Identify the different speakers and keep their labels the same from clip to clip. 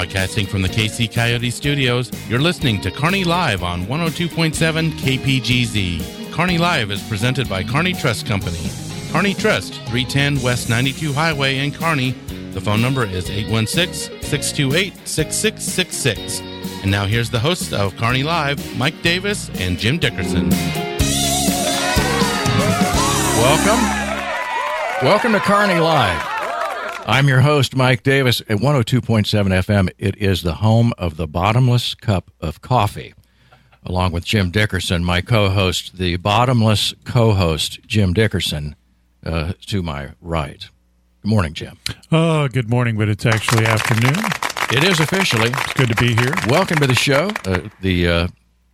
Speaker 1: Broadcasting from the KC Coyote Studios, you're listening to Kearney Live on 102.7 KPGZ. Kearney Live is presented by Kearney Trust Company. Kearney Trust, 310 West 92 Highway in Kearney. The phone number is 816 628 6666. And now here's the hosts of Kearney Live, Mike Davis and Jim Dickerson.
Speaker 2: Welcome. Welcome to Kearney Live. I'm your host, Mike Davis, at 102.7 FM. It is the home of the bottomless cup of coffee. Along with Jim Dickerson, my co host, the bottomless co host, Jim Dickerson, uh, to my right. Good morning, Jim.
Speaker 3: Oh, good morning, but it's actually afternoon.
Speaker 2: It is officially.
Speaker 3: It's good to be here.
Speaker 2: Welcome to the show. Uh, the uh,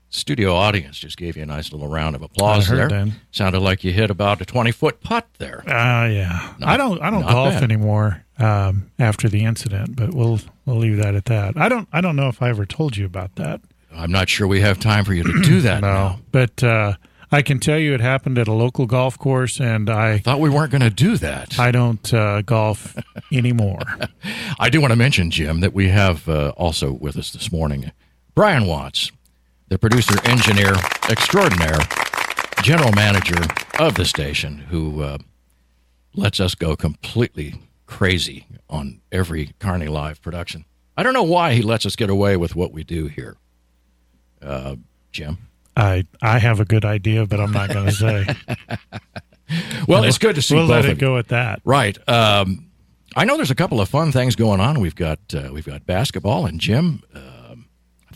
Speaker 2: studio audience just gave you a nice little round of applause
Speaker 3: I
Speaker 2: there.
Speaker 3: that.
Speaker 2: Sounded like you hit about a 20 foot putt there.
Speaker 3: Uh, yeah.
Speaker 2: Not-
Speaker 3: I don't I don't golf
Speaker 2: bad.
Speaker 3: anymore um, after the incident, but we'll we'll leave that at that. I don't I don't know if I ever told you about that.
Speaker 2: I'm not sure we have time for you to do that
Speaker 3: No,
Speaker 2: now.
Speaker 3: but uh, I can tell you it happened at a local golf course, and I
Speaker 2: Thought we weren't going to do that.
Speaker 3: I don't uh, golf anymore.
Speaker 2: I do want to mention, Jim, that we have uh, also with us this morning Brian Watts, the producer, engineer extraordinaire, general manager of the station, who uh, lets us go completely crazy on every Kearney Live production. I don't know why he lets us get away with what we do here. Uh, Jim?
Speaker 3: I I have a good idea, but I'm not going to say.
Speaker 2: Well, it's good to see
Speaker 3: we'll let it go at that.
Speaker 2: Right. Um, I know there's a couple of fun things going on. We've got uh, we've got basketball, and Jim, I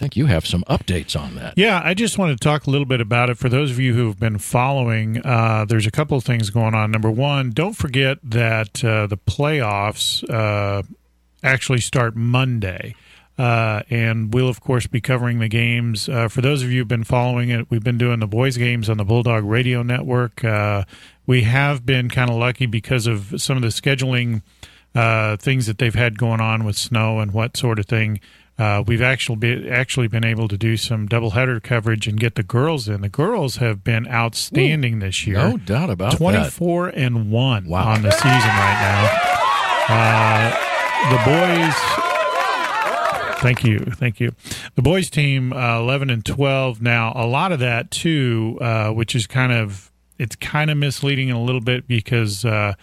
Speaker 2: think you have some updates on that.
Speaker 3: Yeah, I just want to talk a little bit about it. For those of you who have been following, uh, there's a couple of things going on. Number one, don't forget that uh, the playoffs uh, actually start Monday. Uh, and we'll, of course, be covering the games. Uh, for those of you who've been following it, we've been doing the boys' games on the Bulldog Radio Network. Uh, we have been kind of lucky because of some of the scheduling things that they've had going on with snow and what sort of thing. Uh, we've actually been, actually been able to do some doubleheader coverage and get the girls in. The girls have been outstanding this year.
Speaker 2: No doubt about that.
Speaker 3: 24 and 1
Speaker 2: Wow.
Speaker 3: on the season right now. Uh, the boys Thank you, thank you. The boys team uh, eleven and twelve now. A lot of that too, uh, which is kind of it's kind of misleading a little bit because uh,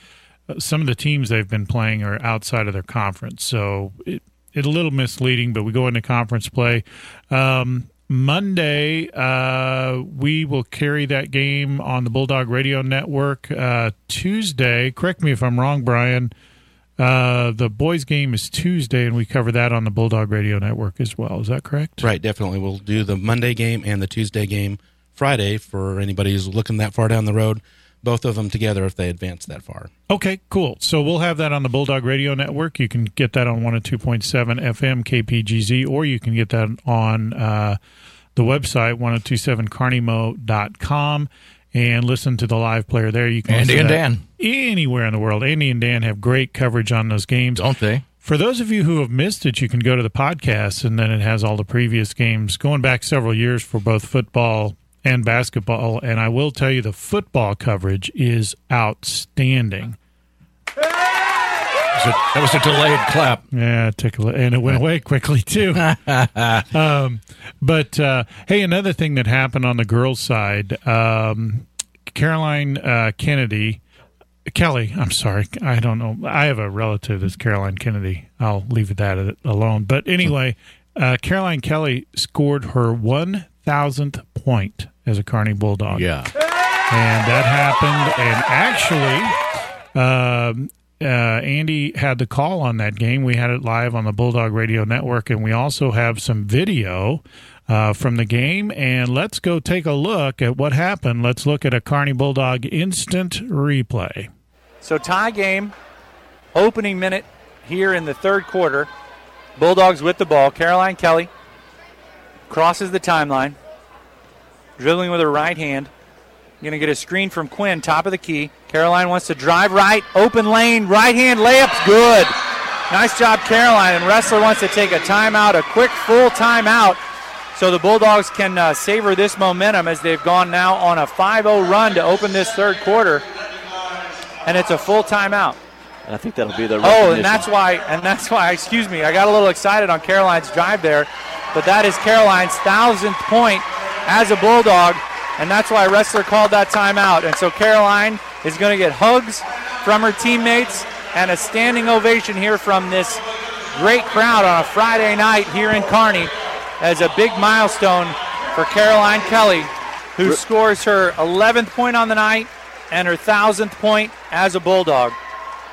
Speaker 3: some of the teams they've been playing are outside of their conference, so it, a little misleading. But we go into conference play. Um, Monday, uh, we will carry that game on the Bulldog Radio Network. Uh, Tuesday, correct me if I'm wrong, Brian. Uh, the boys' game is Tuesday, and we cover that on the Bulldog Radio Network as well. Is that correct?
Speaker 1: Right, definitely. We'll do the Monday game and the Tuesday game Friday for anybody who's looking that far down the road. Both of them together if they advance that far.
Speaker 3: Okay, cool. So we'll have that on the Bulldog Radio Network. You can get that on 102.7 FM KPGZ, or you can get that on uh, the website, 1027KearneyMO.com, and listen to the live player there. You can
Speaker 2: Andy and Dan.
Speaker 3: Anywhere in the world. Andy and Dan have great coverage on those games.
Speaker 2: Don't they?
Speaker 3: For those of you who have missed it, you can go to the podcast, and then it has all the previous games going back several years for both football and basketball. And I will tell you, the football coverage is outstanding.
Speaker 2: So that was a delayed clap.
Speaker 3: Yeah, it took a, and it went away quickly too. um, but uh, hey, another thing that happened on the girls' side, um, Caroline uh, Kennedy, Kelly. I'm sorry, I don't know. I have a relative that's Caroline Kennedy. I'll leave that alone. But anyway, uh, Caroline Kelly scored her 1,000th point as a Kearney Bulldog
Speaker 2: Yeah.
Speaker 3: and that happened. And actually, um, uh, Andy had the call on that game. We had it live on the Bulldog Radio Network, and we also have some video uh, from the game. And let's go take a look at what happened. Let's look at a Kearney Bulldog instant replay.
Speaker 4: So tie game, opening minute here in the third quarter. Bulldogs with the ball. Caroline Kelly crosses the timeline, dribbling with her right hand. Going to get a screen from Quinn, top of the key. Caroline wants to drive right, open lane, right hand layup's good. Nice job, Caroline. And Wrestler wants to take a timeout, a quick full timeout, so the Bulldogs can uh, savor this momentum as they've gone now on a 5 0 run to open this third quarter and it's a full timeout.
Speaker 5: And I think that'll be the
Speaker 4: Oh, and that's why, and that's why. Excuse me, I got a little excited on Caroline's drive there, but that is Caroline's thousandth point as a Bulldog, and that's why Wrestler called that timeout. And so Caroline is going to get hugs from her teammates and a standing ovation here from this great crowd on a Friday night here in Kearney as a big milestone for Caroline Kelly, who scores her 11th point on the night and her thousandth point as a Bulldog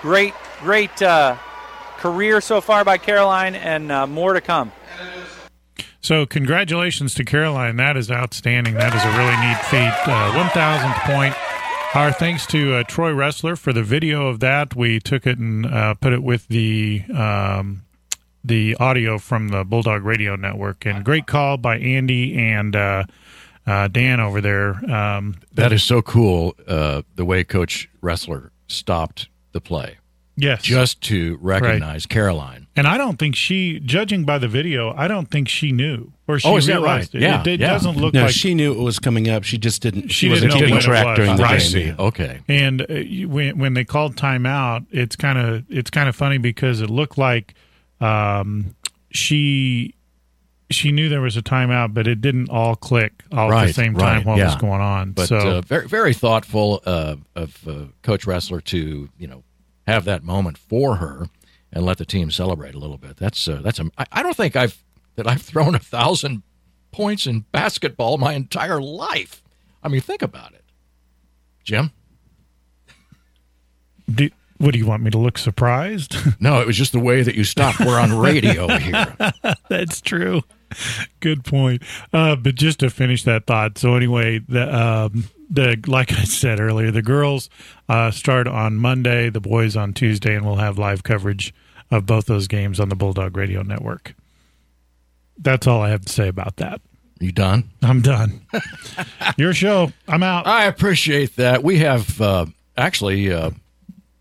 Speaker 4: great, great uh, career so far by Caroline, and uh, more to come.
Speaker 3: So, congratulations to Caroline. That is outstanding. That is a really neat feat. Uh, 1,000th point. Our thanks to uh, Troy Wrestler for the video of that. We took it and uh, put it with the um, the audio from the Bulldog Radio Network. And great call by Andy and uh, uh, Dan over there. Um,
Speaker 2: That is so cool. Uh, the way Coach Wrestler stopped the play
Speaker 3: yes,
Speaker 2: just to recognize Caroline.
Speaker 3: And I don't think she, judging by the video, I don't think she knew or she
Speaker 2: Oh, is that
Speaker 3: realized
Speaker 2: right?
Speaker 3: it.
Speaker 2: Yeah,
Speaker 3: it, it
Speaker 2: yeah.
Speaker 3: doesn't look
Speaker 1: No,
Speaker 3: like
Speaker 1: she knew it was coming up. She just didn't.
Speaker 3: She
Speaker 1: She, wasn't
Speaker 3: didn't know
Speaker 1: keeping track
Speaker 3: was.
Speaker 1: during the
Speaker 3: Right.
Speaker 1: game.
Speaker 2: see. Okay.
Speaker 3: And uh, when when they called timeout, it's kind of it's kind of funny because it looked like um, she she knew there was a timeout, but it didn't all click all at the
Speaker 2: Right,
Speaker 3: same time
Speaker 2: right,
Speaker 3: what was going on.
Speaker 2: But
Speaker 3: so
Speaker 2: uh, very, very thoughtful uh, of uh, Coach Wrestler to you know have that moment for her and let the team celebrate a little bit. That's uh, that's a, I, I don't think I've that I've thrown a thousand points in basketball my entire life. I mean, think about it, Jim.
Speaker 3: do, what do you want me to look surprised?
Speaker 2: No, it was just the way that you stopped. We're on radio here.
Speaker 3: That's true. Good point. Uh, but just to finish that thought, so anyway, the um, the like I said earlier, the girls uh, start on Monday, the boys on Tuesday, and we'll have live coverage of both those games on the Bulldog Radio Network. That's all I have to say about that.
Speaker 2: You done?
Speaker 3: I'm done. Your show. I'm out.
Speaker 2: I appreciate that. We have uh, actually, uh,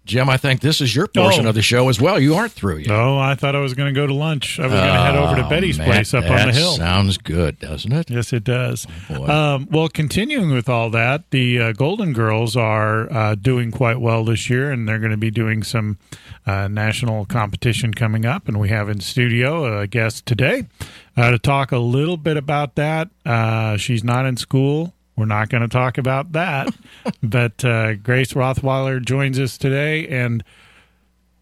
Speaker 2: Jim. I think this is your portion
Speaker 3: Oh.
Speaker 2: of the show as well. You aren't through yet.
Speaker 3: No, I thought I was going to go to lunch. I was going to head over to
Speaker 2: Oh,
Speaker 3: Betty's
Speaker 2: man,
Speaker 3: place up on the hill.
Speaker 2: Sounds good, doesn't it?
Speaker 3: Yes, it does.
Speaker 2: boy.
Speaker 3: um, well, continuing with all that, the uh, Golden Girls are uh, doing quite well this year, and they're going to be doing some uh, national competition coming up. And we have in studio a guest today uh, to talk a little bit about that. Uh, she's not in school. We're not going to talk about that. but uh, Grace Rothweiler joins us today, and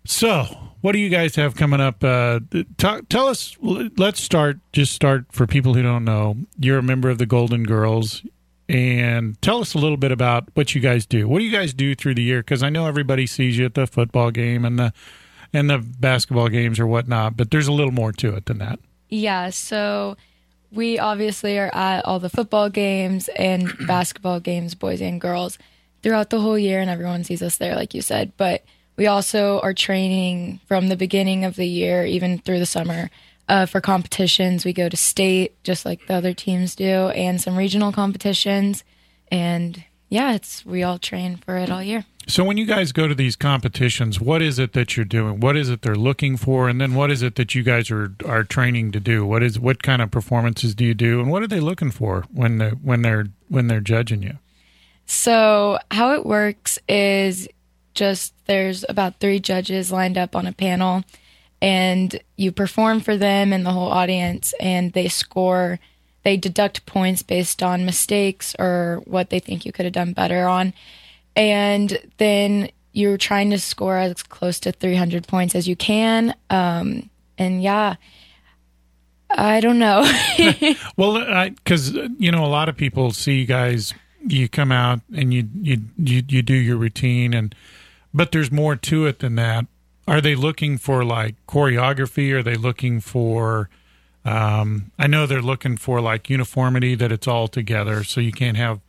Speaker 3: so, what do you guys have coming up? Uh, talk, tell us. Let's start. Just start for people who don't know. You're a member of the Golden Girls, and tell us a little bit about what you guys do. What do you guys do through the year? Because I know everybody sees you at the football game and the and the basketball games or whatnot, but there's a little more to it than that.
Speaker 6: Yeah, so we obviously are at all the football games and basketball games, boys and girls, throughout the whole year, and everyone sees us there, like you said. But we also are training from the beginning of the year, even through the summer, uh, for competitions. We go to state, just like the other teams do, and some regional competitions. And yeah, it's we all train for it all year.
Speaker 3: So when you guys go to these competitions, what is it that you're doing? What is it they're looking for, and then what is it that you guys are are training to do? What is what kind of performances do you do, and what are they looking for when they when they're when they're judging you?
Speaker 6: So, how it works is just there's about three judges lined up on a panel, and you perform for them and the whole audience, and they score. They deduct points based on mistakes or what they think you could have done better on. And then you're trying to score as close to 300 points as you can. Um, and yeah, I don't know.
Speaker 3: Well, because you know, a lot of people see you guys. You come out and you you you you do your routine, and but there's more to it than that. Are they looking for like choreography? Are they looking for? Um, I know they're looking for like uniformity that it's all together, so you can't have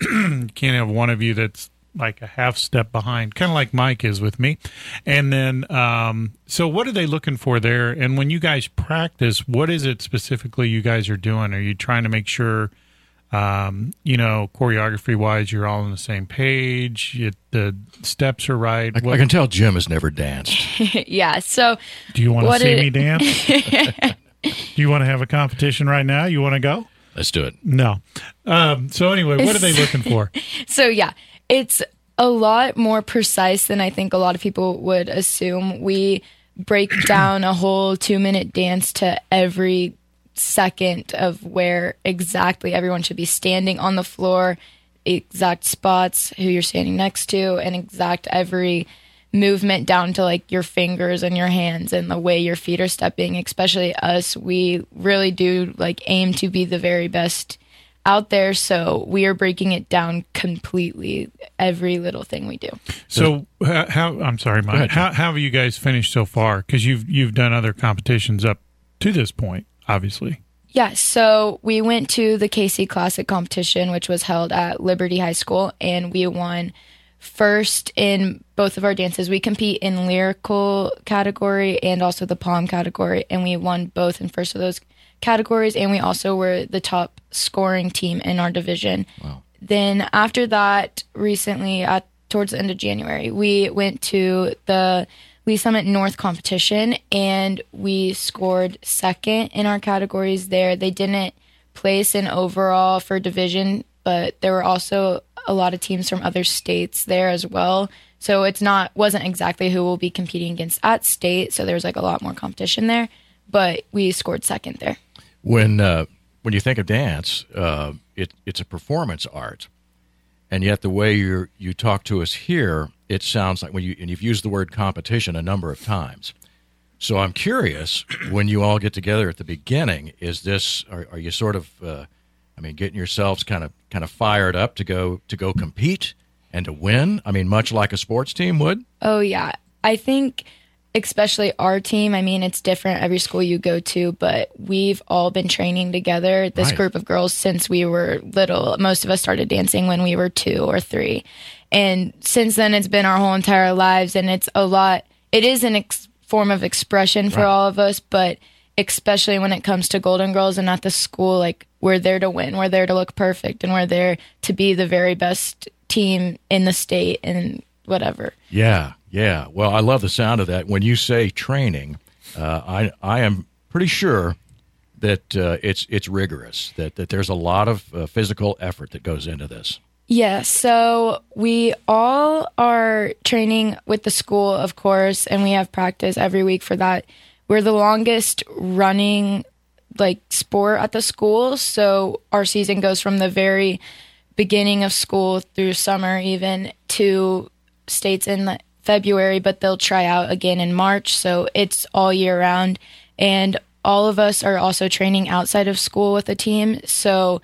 Speaker 3: can't have one of you that's like a half step behind, kind of like Mike is with me. And then, um, so what are they looking for there? And when you guys practice, what is it specifically you guys are doing? Are you trying to make sure, um, you know, choreography wise, you're all on the same page, you, the steps are right?
Speaker 2: I,
Speaker 3: What-
Speaker 2: I can tell Jim has never danced.
Speaker 6: yeah. So,
Speaker 3: do you want to see
Speaker 6: it-
Speaker 3: me dance? do you want to have a competition right now? You want to go?
Speaker 2: Let's do it.
Speaker 3: No. Um, so anyway, what are they looking for?
Speaker 6: so yeah, it's a lot more precise than I think a lot of people would assume. We break down a whole two minute dance to every second of where exactly everyone should be standing on the floor, exact spots, who you're standing next to, and exact every movement down to like your fingers and your hands and the way your feet are stepping especially us we really do like aim to be the very best out there so we are breaking it down completely every little thing we do
Speaker 3: So how, how I'm sorry, Mike.
Speaker 2: ahead,
Speaker 3: How, how have you guys finished so far? Because you've you've done other competitions up to this point, obviously.
Speaker 6: Yeah, so we went to the KC Classic competition, which was held at Liberty High School, and we won first in both of our dances. We compete in lyrical category and also the pom category, and we won both in first of those categories, and we also were the top scoring team in our division. Then after that, recently at towards the end of January, we went to the Lee Summit North competition and we scored second in our categories there. They didn't place in overall for division, but there were also a lot of teams from other states there as well. So it's not wasn't exactly who we'll be competing against at state. So there was like a lot more competition there, but we scored second there.
Speaker 2: When uh, when you think of dance, uh, it, it's a performance art, and yet the way you you talk to us here, it sounds like when you and you've used the word competition a number of times. So I'm curious when you all get together at the beginning, is this are, are you sort of uh, I mean getting yourselves kind of kind of fired up to go to go compete and to win? I mean, much like a sports team would.
Speaker 6: Oh yeah. I think especially our team, I mean it's different every school you go to, but we've all been training together, this
Speaker 2: Right.
Speaker 6: group of girls since we were little. Most of us started dancing when we were 2 or 3. And since then it's been our whole entire lives and it's a lot it is an ex- form of expression for
Speaker 2: Right.
Speaker 6: all of us, but especially when it comes to Golden Girls and at the school like we're there to win, we're there to look perfect and we're there to be the very best team in the state and whatever.
Speaker 2: Yeah, yeah. Well, I love the sound of that. When you say training, uh, I I am pretty sure that uh, it's it's rigorous. That that there's a lot of uh, physical effort that goes into this.
Speaker 6: Yeah, so we all are training with the school, of course, and we have practice every week for that. We're the longest running like sport at the school, so our season goes from the very beginning of school through summer even to states in the February, but they'll try out again in March, so it's all year round. And all of us are also training outside of school with a team, so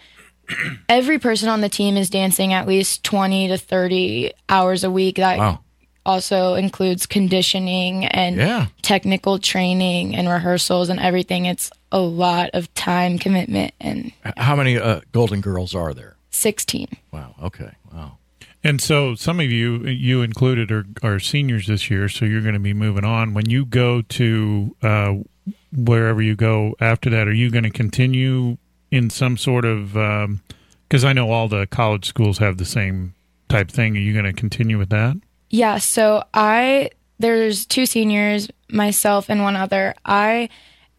Speaker 6: every person on the team is dancing at least 20 to 30 hours a week. That
Speaker 2: Wow.
Speaker 6: also includes conditioning and
Speaker 2: Yeah.
Speaker 6: technical training and rehearsals and everything. It's a lot of time commitment and
Speaker 2: How many uh, Golden Girls are there?
Speaker 6: 16.
Speaker 2: Wow. Okay. Wow.
Speaker 3: And so some of you, you included, are, are seniors this year, so you're going to be moving on. When you go to uh, wherever you go after that, are you going to continue in some sort of? Because I know all the college schools have the same type thing. Are you going to continue with that?
Speaker 6: Yeah, so I there's two seniors, myself and one other. I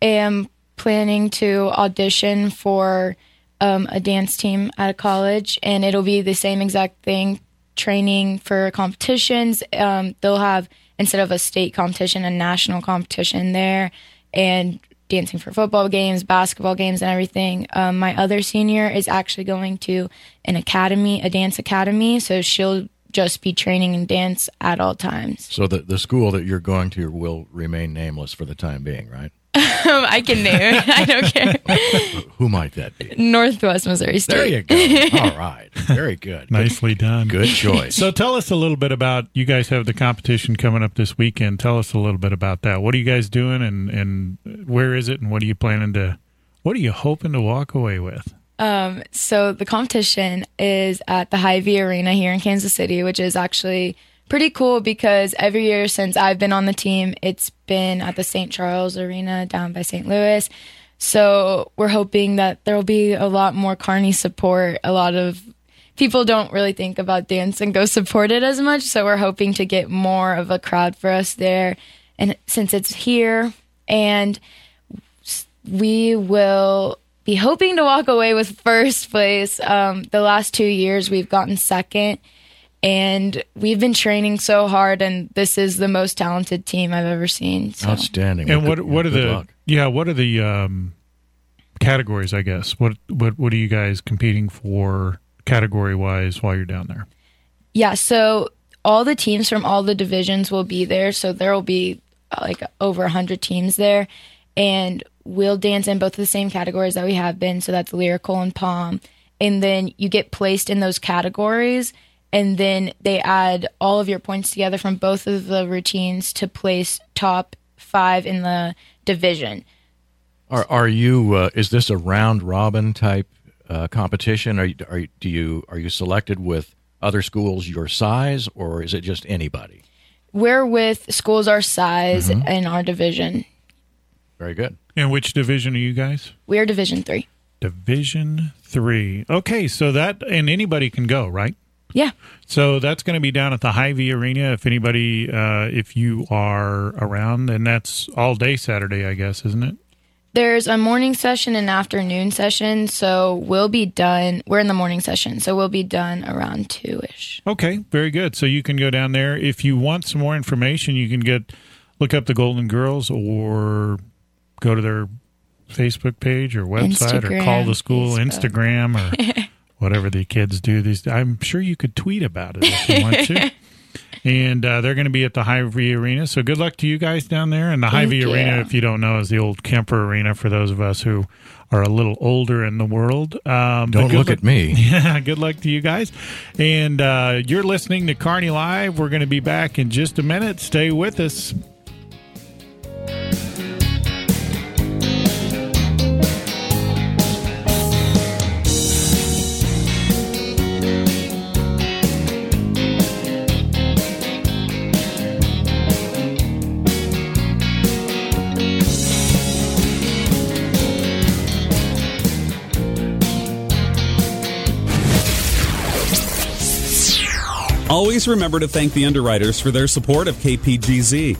Speaker 6: am planning to audition for um, a dance team at a college, and it'll be the same exact thing. Training for competitions. Um, they'll have instead of a state competition, a national competition there, and dancing for football games, basketball games, and everything. Um, my other senior is actually going to an academy, a dance academy, so she'll just be training in dance at all times.
Speaker 2: So the the school that you're going to will remain nameless for the time being, right?
Speaker 6: I can name it. I don't care.
Speaker 2: Who might that be?
Speaker 6: Northwest Missouri State.
Speaker 2: There you go. All right. Very good.
Speaker 3: Nicely done.
Speaker 2: Good choice.
Speaker 3: So tell us a little bit about you guys have the competition coming up this weekend. Tell us a little bit about that. What are you guys doing and and where is it and what are you planning to what are you hoping to walk away with?
Speaker 6: Um, so the competition is at the Hy-Vee Arena here in Kansas City, which is actually pretty cool because every year since I've been on the team, it's been at the St. Charles Arena down by St. Louis. So we're hoping that there will be a lot more Kearney support. A lot of people don't really think about dance and go support it as much. So we're hoping to get more of a crowd for us there. And since it's here and we will be hoping to walk away with first place. Um, the last two years we've gotten second, And we've been training so hard, and this is the most talented team I've ever seen. So.
Speaker 2: Outstanding.
Speaker 3: And
Speaker 2: Well,
Speaker 3: what what are the
Speaker 2: luck.
Speaker 3: yeah what are the um, categories? I guess what what what are you guys competing for category wise while you're down there?
Speaker 6: Yeah, so all the teams from all the divisions will be there. So there will be uh, like over 100 teams there. And we'll dance in both of the same categories that we have been. So that's lyrical and pom. And then you get placed in those categories. And then they add all of your points together from both of the routines to place top five in the division.
Speaker 2: Are are you? Uh, is this a round robin type uh, competition? Are you, are you, do you are you selected with other schools your size, or is it just anybody?
Speaker 6: We're with schools our size in our division.
Speaker 2: Very good.
Speaker 3: And which division are you guys?
Speaker 6: We're Division Three.
Speaker 3: Division three. Okay, so that and anybody can go, right?
Speaker 6: Yeah.
Speaker 3: So that's going to be down at the Hy-Vee Arena. If anybody, uh, if you are around, and that's all day Saturday, I guess, isn't it?
Speaker 6: There's a morning session and afternoon session, so we'll be done. We're in the morning session, so we'll be done around two ish.
Speaker 3: Okay, very good. So you can go down there if you want some more information. You can get look up the Golden Girls or go to their Facebook page or website or call the school
Speaker 6: Facebook.
Speaker 3: Instagram or whatever the kids do. These I'm sure you could tweet about it if you want to. And uh, they're going to be at the Hy-Vee Arena. So good luck to you guys down there. And the Hy-Vee
Speaker 6: you.
Speaker 3: Arena, if you don't know, is the old Kemper Arena for those of us who are a little older in the world. Um,
Speaker 2: Don't look
Speaker 3: luck-
Speaker 2: at me.
Speaker 3: yeah, good luck to you guys. And uh, you're listening to Kearney Live. We're going to be back in just a minute. Stay with us.
Speaker 5: Always remember to thank the underwriters for their support of KPGZ.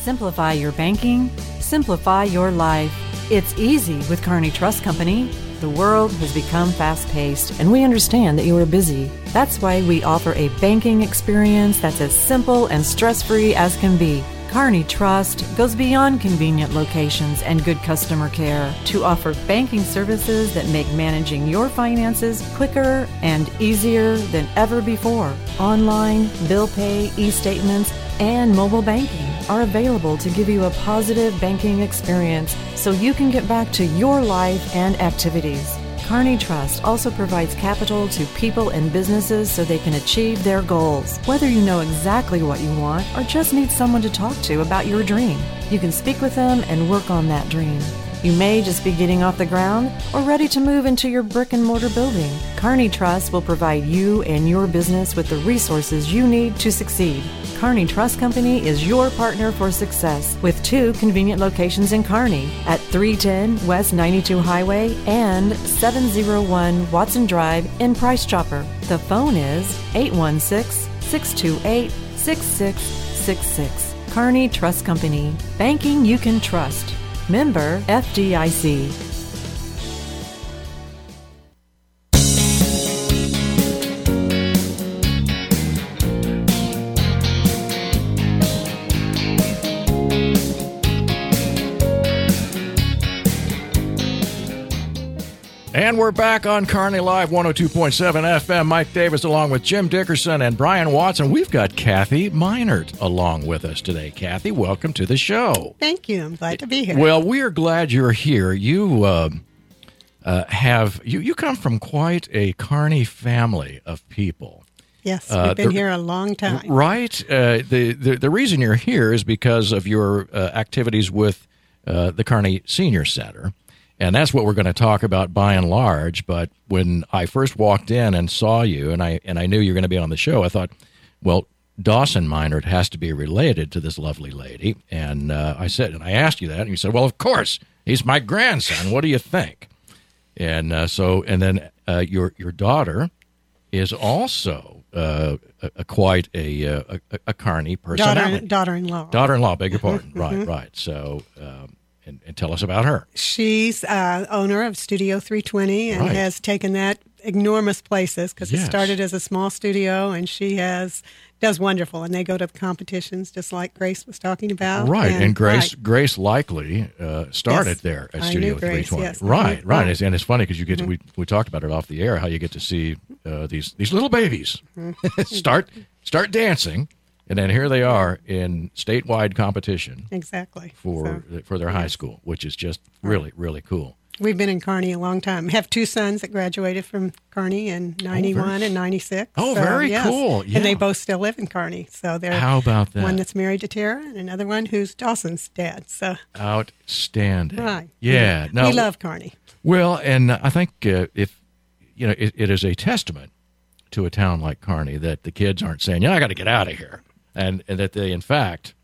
Speaker 7: Simplify your banking, simplify your life. It's easy with Kearney Trust Company. The world has become fast paced, and we understand that you are busy. That's why we offer a banking experience that's as simple and stress free as can be. Kearney Trust goes beyond convenient locations and good customer care to offer banking services that make managing your finances quicker and easier than ever before. Online, bill pay, e statements, and mobile banking are available to give you a positive banking experience so you can get back to your life and activities. Kearney Trust also provides capital to people and businesses so they can achieve their goals. Whether you know exactly what you want or just need someone to talk to about your dream, you can speak with them and work on that dream. You may just be getting off the ground or ready to move into your brick and mortar building. Kearney Trust will provide you and your business with the resources you need to succeed. Kearney Trust Company is your partner for success with two convenient locations in Kearney at 310 West 92 Highway and 701 Watson Drive in Price Chopper. The phone is 816 628 6666. Kearney Trust Company. Banking you can trust. Member FDIC.
Speaker 2: And we're back on Kearney Live 102.7 FM. Mike Davis along with Jim Dickerson and Brian Watson. We've got Kathy Meinert along with us today. Kathy, welcome to the show.
Speaker 8: Thank you. I'm glad to be here.
Speaker 2: Well, we are glad you're here. You uh, uh, have you, you come from quite a Kearney family of people.
Speaker 8: yes,
Speaker 2: uh,
Speaker 8: we've been
Speaker 2: the-
Speaker 8: here a long time.
Speaker 2: Right. Uh, the, the the reason you're here is because of your uh, activities with uh, the Kearney Senior Center, and that's what we're going to talk about by and large. But when I first walked in and saw you, and I and I knew you were going to be on the show, I thought, well, Dawson Meinert has to be related to this lovely lady, and uh, I said, and I asked you that, and you said, well, of course, he's my grandson. What do you think? And uh, so, and then uh, your your daughter is also uh, a, a quite a, uh, a a Kearney
Speaker 8: Daughter, daughter-in-law.
Speaker 2: Daughter-in-law, beg your pardon. right, right. So, um, and, and tell us about her.
Speaker 8: She's uh, owner of Studio 320 and
Speaker 2: Right.
Speaker 8: has taken that enormous places because
Speaker 2: Yes.
Speaker 8: it started as a small studio, and she has does wonderful. And they go to competitions, just like Grace was talking about.
Speaker 2: Right, and, Grace
Speaker 8: right.
Speaker 2: Grace likely uh, started
Speaker 8: Yes.
Speaker 2: there at
Speaker 8: I
Speaker 2: Studio
Speaker 8: Grace,
Speaker 2: 320.
Speaker 8: yes.
Speaker 2: Right,
Speaker 8: Mhm.
Speaker 2: right,
Speaker 8: Right.
Speaker 2: And it's funny because you get to, we we talked about it off the air how you get to see uh, these these little babies
Speaker 8: Mm-hmm.
Speaker 2: start start dancing, and then here they are in statewide competition
Speaker 8: exactly
Speaker 2: for
Speaker 8: So,
Speaker 2: for their high school, which is just really really cool.
Speaker 8: we've been in Kearney a long time. have two sons that graduated from Kearney in '91 and '96.
Speaker 2: Oh, very cool.
Speaker 8: And they both still live in Kearney. So they're
Speaker 2: How about that?
Speaker 8: one that's married to Tara and another one who's Dawson's dad. So
Speaker 2: Outstanding.
Speaker 8: right,
Speaker 2: Yeah.
Speaker 8: we,
Speaker 2: No.
Speaker 8: we love Kearney.
Speaker 2: Well, and I think uh, if you know, it, it is a testament to a town like Kearney that the kids aren't saying, "Yeah, I got to get out of here," and and that they, in fact,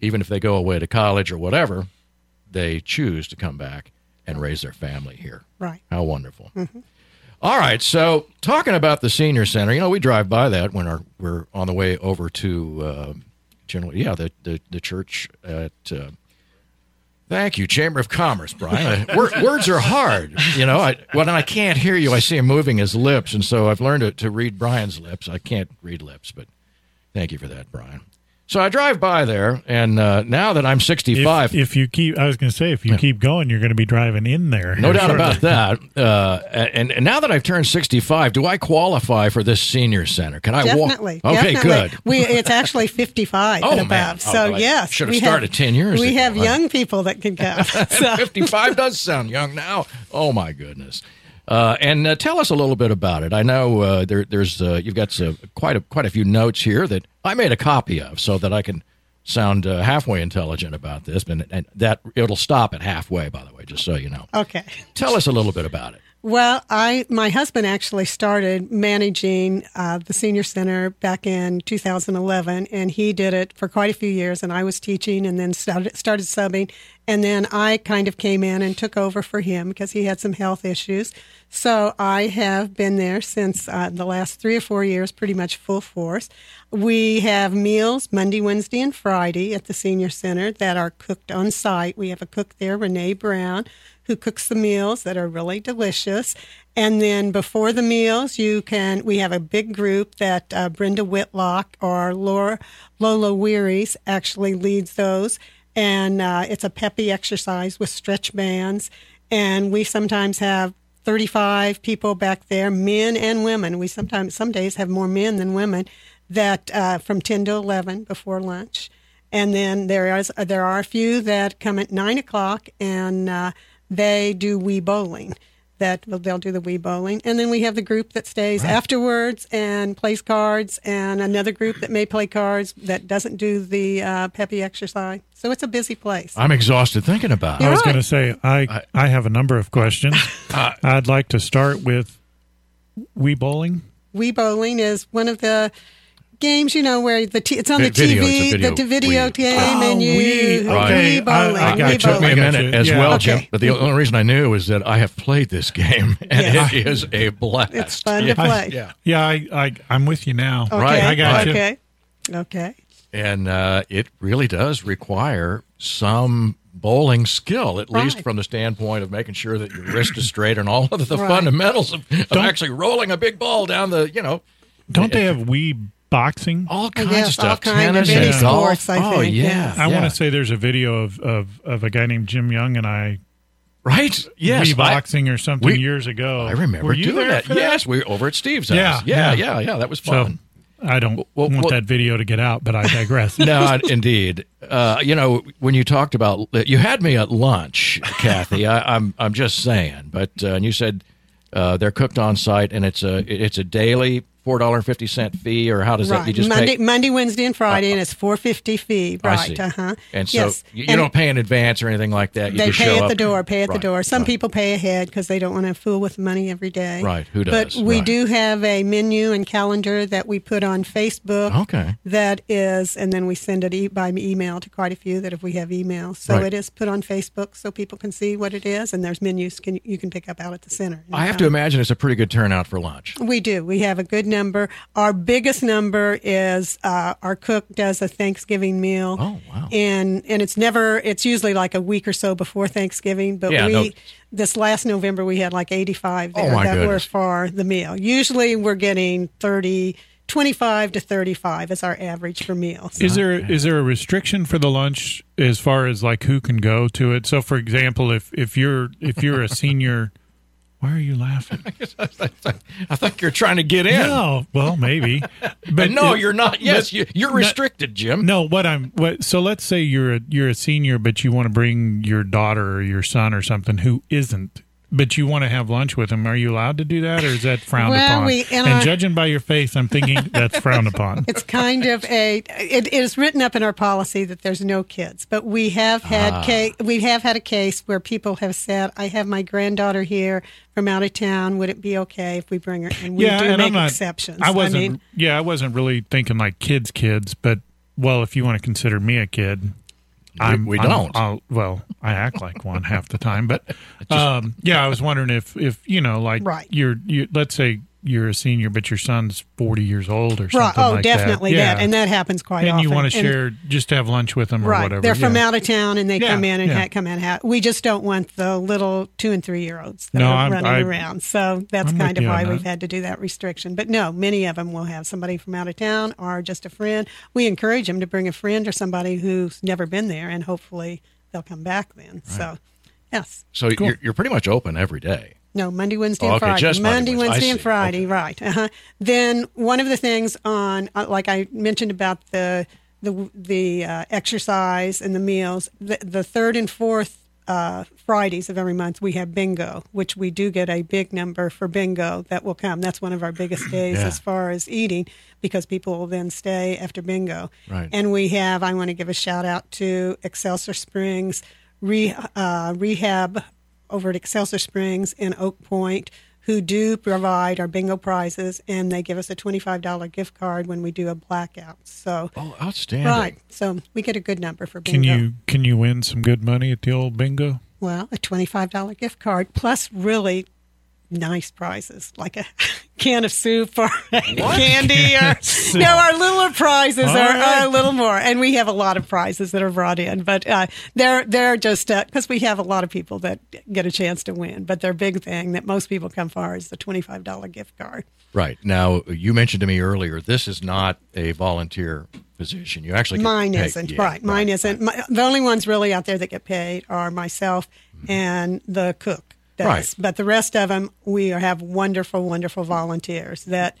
Speaker 2: even if they go away to college or whatever, they choose to come back and raise their family here.
Speaker 8: Right.
Speaker 2: How wonderful. All right, so talking about the senior center, you know, we drive by that when our, we're on the way over to uh, general, yeah, the, the the church at. Uh, Thank you, Chamber of Commerce, Brian. Wor- words are hard, you know. I, when I can't hear you, I see him moving his lips, and so I've learned to, to read Brian's lips. I can't read lips, but thank you for that, Brian. So I drive by there, and uh, now that I'm 65,
Speaker 3: If, if you keep, I was going to say, if you keep going, you're going to be driving in there.
Speaker 2: no doubt
Speaker 3: shortly.
Speaker 2: about that. Uh, and, and now that I've turned 65, do I qualify for this senior center? Can I walk?
Speaker 8: Definitely.
Speaker 2: Okay,
Speaker 8: definitely.
Speaker 2: good.
Speaker 8: We it's actually 55
Speaker 2: Oh,
Speaker 8: and
Speaker 2: man.
Speaker 8: above.
Speaker 2: Oh,
Speaker 8: So
Speaker 2: well,
Speaker 8: yes,
Speaker 2: should have
Speaker 8: we
Speaker 2: started 10 years
Speaker 8: We
Speaker 2: ago.
Speaker 8: have
Speaker 2: I-
Speaker 8: young people that can go. so,
Speaker 2: 55 does sound young now. Oh my goodness! Uh, and uh, tell us a little bit about it. I know uh, there, there's uh, you've got quite a quite a few notes here that I made a copy of so that I can sound uh, halfway intelligent about this. And, and that it'll stop at halfway, by the way, just so you know.
Speaker 8: okay.
Speaker 2: Tell us a little bit about it.
Speaker 8: Well, I my husband actually started managing uh, the senior center back in 2011, and he did it for quite a few years. And I was teaching, and then started started subbing, and then I kind of came in and took over for him because he had some health issues. So I have been there since uh, the last three or four years, pretty much full force. We have meals Monday, Wednesday, and Friday at the senior center that are cooked on site. We have a cook there, Renee Brown, who cooks the meals that are really delicious. And then before the meals, you can. We have a big group that uh, Brenda Whitlock or Laura Lola Wearies actually leads those, and uh, it's a peppy exercise with stretch bands. And we sometimes have 35 people back there, men and women. We sometimes, some days, have more men than women. That uh, from 10 to 11 before lunch, and then there is there are a few that come at nine o'clock, and uh, they do Wii bowling. That they'll do the Wii bowling, and then we have the group that stays afterwards and plays cards, and another group that may play cards that doesn't do the uh, peppy exercise. So it's a busy place.
Speaker 2: I'm exhausted thinking about it.
Speaker 3: I was
Speaker 8: right.
Speaker 3: going to say, I, I have a number of questions.
Speaker 2: Uh,
Speaker 3: I'd like to start with Wii Bowling.
Speaker 8: Wii bowling is one of the games, you know, where the t- it's on the
Speaker 2: video,
Speaker 8: TV,
Speaker 2: it's video
Speaker 8: the video game,
Speaker 3: Oh,
Speaker 8: and you
Speaker 3: Wii,
Speaker 2: Right.
Speaker 3: okay.
Speaker 8: Wii bowling.
Speaker 3: I- I got
Speaker 8: Wii
Speaker 3: you.
Speaker 2: took me a minute as
Speaker 3: Yeah.
Speaker 2: well,
Speaker 8: Okay.
Speaker 2: Jim. But the only reason I knew is that I have played this game, and
Speaker 8: Yeah.
Speaker 2: it is a blast.
Speaker 8: It's fun to play.
Speaker 2: yeah.
Speaker 3: Yeah, I, I, I'm with you now.
Speaker 8: Okay.
Speaker 2: Right,
Speaker 3: I got you.
Speaker 8: okay. Okay.
Speaker 2: and uh, it really does require some bowling skill, at least from the standpoint of making sure that your wrist is straight and all of the
Speaker 8: Right.
Speaker 2: fundamentals of, of actually rolling a big ball down the, you know,
Speaker 3: Don't they have Wii boxing?
Speaker 2: all kinds
Speaker 8: yes,
Speaker 2: of stuff.
Speaker 8: all kind of
Speaker 2: Tennis
Speaker 3: any
Speaker 2: and golf.
Speaker 8: sports, I
Speaker 2: oh
Speaker 8: think,
Speaker 2: yeah.
Speaker 3: I
Speaker 2: yeah.
Speaker 3: want to say there's a video of, of, of a guy named Jim Young and I
Speaker 2: right. Yes,
Speaker 3: Wii
Speaker 2: I-
Speaker 3: boxing or something
Speaker 2: we-
Speaker 3: years ago.
Speaker 2: I, remember
Speaker 3: Were you
Speaker 2: doing
Speaker 3: there
Speaker 2: that.
Speaker 3: for
Speaker 2: Yes, we were over at Steve's house.
Speaker 3: Yeah,
Speaker 2: yeah,
Speaker 3: yeah.
Speaker 2: yeah, yeah. That was
Speaker 3: So
Speaker 2: fun.
Speaker 3: I don't
Speaker 2: Well,
Speaker 3: want
Speaker 2: well-
Speaker 3: that video to get out, but I digress.
Speaker 2: no, indeed. Uh, you know, when you talked about you had me at lunch, Kathy. I, I'm I'm just saying, but uh, and you said uh, they're cooked on site, and it's a it's a daily four dollar fifty cent fee, or how does that?
Speaker 8: Right.
Speaker 2: You just
Speaker 8: Monday,
Speaker 2: pay.
Speaker 8: Monday, Wednesday, and Friday, and it's four fifty fee. Right. Uh huh.
Speaker 2: And so
Speaker 8: yes.
Speaker 2: you, you
Speaker 8: And
Speaker 2: don't pay in advance or anything like that. You
Speaker 8: They pay at
Speaker 2: up.
Speaker 8: the door. Pay at
Speaker 2: Right,
Speaker 8: the door. Some
Speaker 2: right.
Speaker 8: people pay ahead because they don't want to fool with money every day.
Speaker 2: Right, who does?
Speaker 8: But
Speaker 2: we
Speaker 8: do have a menu and calendar that we put on Facebook.
Speaker 2: Okay.
Speaker 8: That is, and then we send it e- by email to quite a few that if we have emails. So it is put on Facebook so people can see what it is, and there's menus can you can pick up out at the center.
Speaker 2: I have to imagine it's a pretty good turnout for lunch.
Speaker 8: We do. We have a good number. Our biggest number is uh, our cook does a Thanksgiving meal.
Speaker 2: Oh, wow.
Speaker 8: And and it's never it's usually like a week or so before Thanksgiving. But
Speaker 2: Yeah,
Speaker 8: we
Speaker 2: no-
Speaker 8: this last November we had like 85
Speaker 2: Oh,
Speaker 8: there
Speaker 2: my
Speaker 8: that were for the meal. Usually we're getting 30. 25 to 35 is our average for meals.
Speaker 3: Is there is there a restriction for the lunch as far as like who can go to it? So, for example, if if you're if you're a senior, why are you laughing?
Speaker 2: I think you're trying to get in.
Speaker 3: No, well, maybe,
Speaker 2: But no,
Speaker 3: it-
Speaker 2: you're not. Yes, you, you're
Speaker 3: no-
Speaker 2: restricted, Jim.
Speaker 3: No, what I'm what so let's say you're a you're a senior but you want to bring your daughter or your son or something who isn't but you want to have lunch with them. Are you allowed to do that or is that frowned
Speaker 8: Well,
Speaker 3: upon?
Speaker 8: we-
Speaker 3: and
Speaker 8: our-
Speaker 3: judging by your face, I'm thinking that's frowned upon.
Speaker 8: It's kind of a. It is written up in our policy that there's no kids, but we have had
Speaker 3: Ah.
Speaker 8: ca- we have had a case where people have said, "I have my granddaughter here from out of town. Would it be okay if we bring her?" And we
Speaker 3: yeah,
Speaker 8: do
Speaker 3: and
Speaker 8: make
Speaker 3: not,
Speaker 8: exceptions.
Speaker 3: I wasn't
Speaker 8: mean,
Speaker 3: yeah, I wasn't really thinking like kids kids, but well, if you want to consider me a kid, I'm,
Speaker 2: we
Speaker 3: I'm-
Speaker 2: don't.
Speaker 3: I'll, well, I act like one half the time, but um, yeah, I was wondering if if you know, like
Speaker 8: Right.
Speaker 3: you're you let's say you're a senior, but your son's forty years old or something
Speaker 8: right? Oh,
Speaker 3: like
Speaker 8: definitely
Speaker 3: that.
Speaker 8: that,
Speaker 3: Yeah.
Speaker 8: and that happens quite
Speaker 3: and
Speaker 8: often.
Speaker 3: And you want to
Speaker 8: And-
Speaker 3: share, just have lunch with them or
Speaker 8: Right,
Speaker 3: whatever.
Speaker 8: they're from
Speaker 3: yeah.
Speaker 8: out of town and they
Speaker 3: Yeah,
Speaker 8: come in and
Speaker 3: yeah.
Speaker 8: ha- come in. Ha- we just don't want the little two and three year olds that
Speaker 3: No,
Speaker 8: are
Speaker 3: I'm-
Speaker 8: running
Speaker 3: I-
Speaker 8: around. So that's
Speaker 3: I'm
Speaker 8: kind of why we've had to do that restriction. But no, many of them will have somebody from out of town or just a friend. We encourage them to bring a friend or somebody who's never been there, and hopefully they'll come back then. So, yes.
Speaker 2: So you're, you're pretty much open every day.
Speaker 8: No, Monday, Wednesday,
Speaker 2: Oh,
Speaker 8: and Friday.
Speaker 2: just Monday,
Speaker 8: Monday,
Speaker 2: Wednesday. I
Speaker 8: Wednesday,
Speaker 2: see.
Speaker 8: and Friday.
Speaker 2: Okay.
Speaker 8: Right. Uh-huh. Then one of the things on, uh, like I mentioned about the the the uh, exercise and the meals, the, the third and fourth uh, Fridays of every month we have bingo, which we do get a big number for bingo that will come. That's one of our biggest days
Speaker 2: Yeah.
Speaker 8: as far as eating because people will then stay after bingo.
Speaker 2: Right.
Speaker 8: And we have, I want to give a shout out to Excelsior Springs re, uh, Rehab over at Excelsior Springs and Oak Point, who do provide our bingo prizes, and they give us a twenty-five dollar gift card when we do a blackout. So,
Speaker 2: Oh, outstanding.
Speaker 8: right, so we get a good number for bingo.
Speaker 3: Can you can you win some good money at the old bingo?
Speaker 8: Well, a twenty-five dollar gift card plus really nice prizes like a can of soup or candy or no our littler prizes are,
Speaker 3: right.
Speaker 8: are a little more and we have a lot of prizes that are brought in but uh, they're they're just because we have a lot of people that get a chance to win but their big thing that most people come for is the $25 gift card.
Speaker 2: Right. Now, you mentioned to me earlier, this is not a volunteer position. You actually get
Speaker 8: mine isn't.
Speaker 2: Yeah,
Speaker 8: right. Mine isn't. My, the only ones really out there that get paid are myself and the cook does
Speaker 2: Right.
Speaker 8: but the rest of them we have wonderful wonderful volunteers that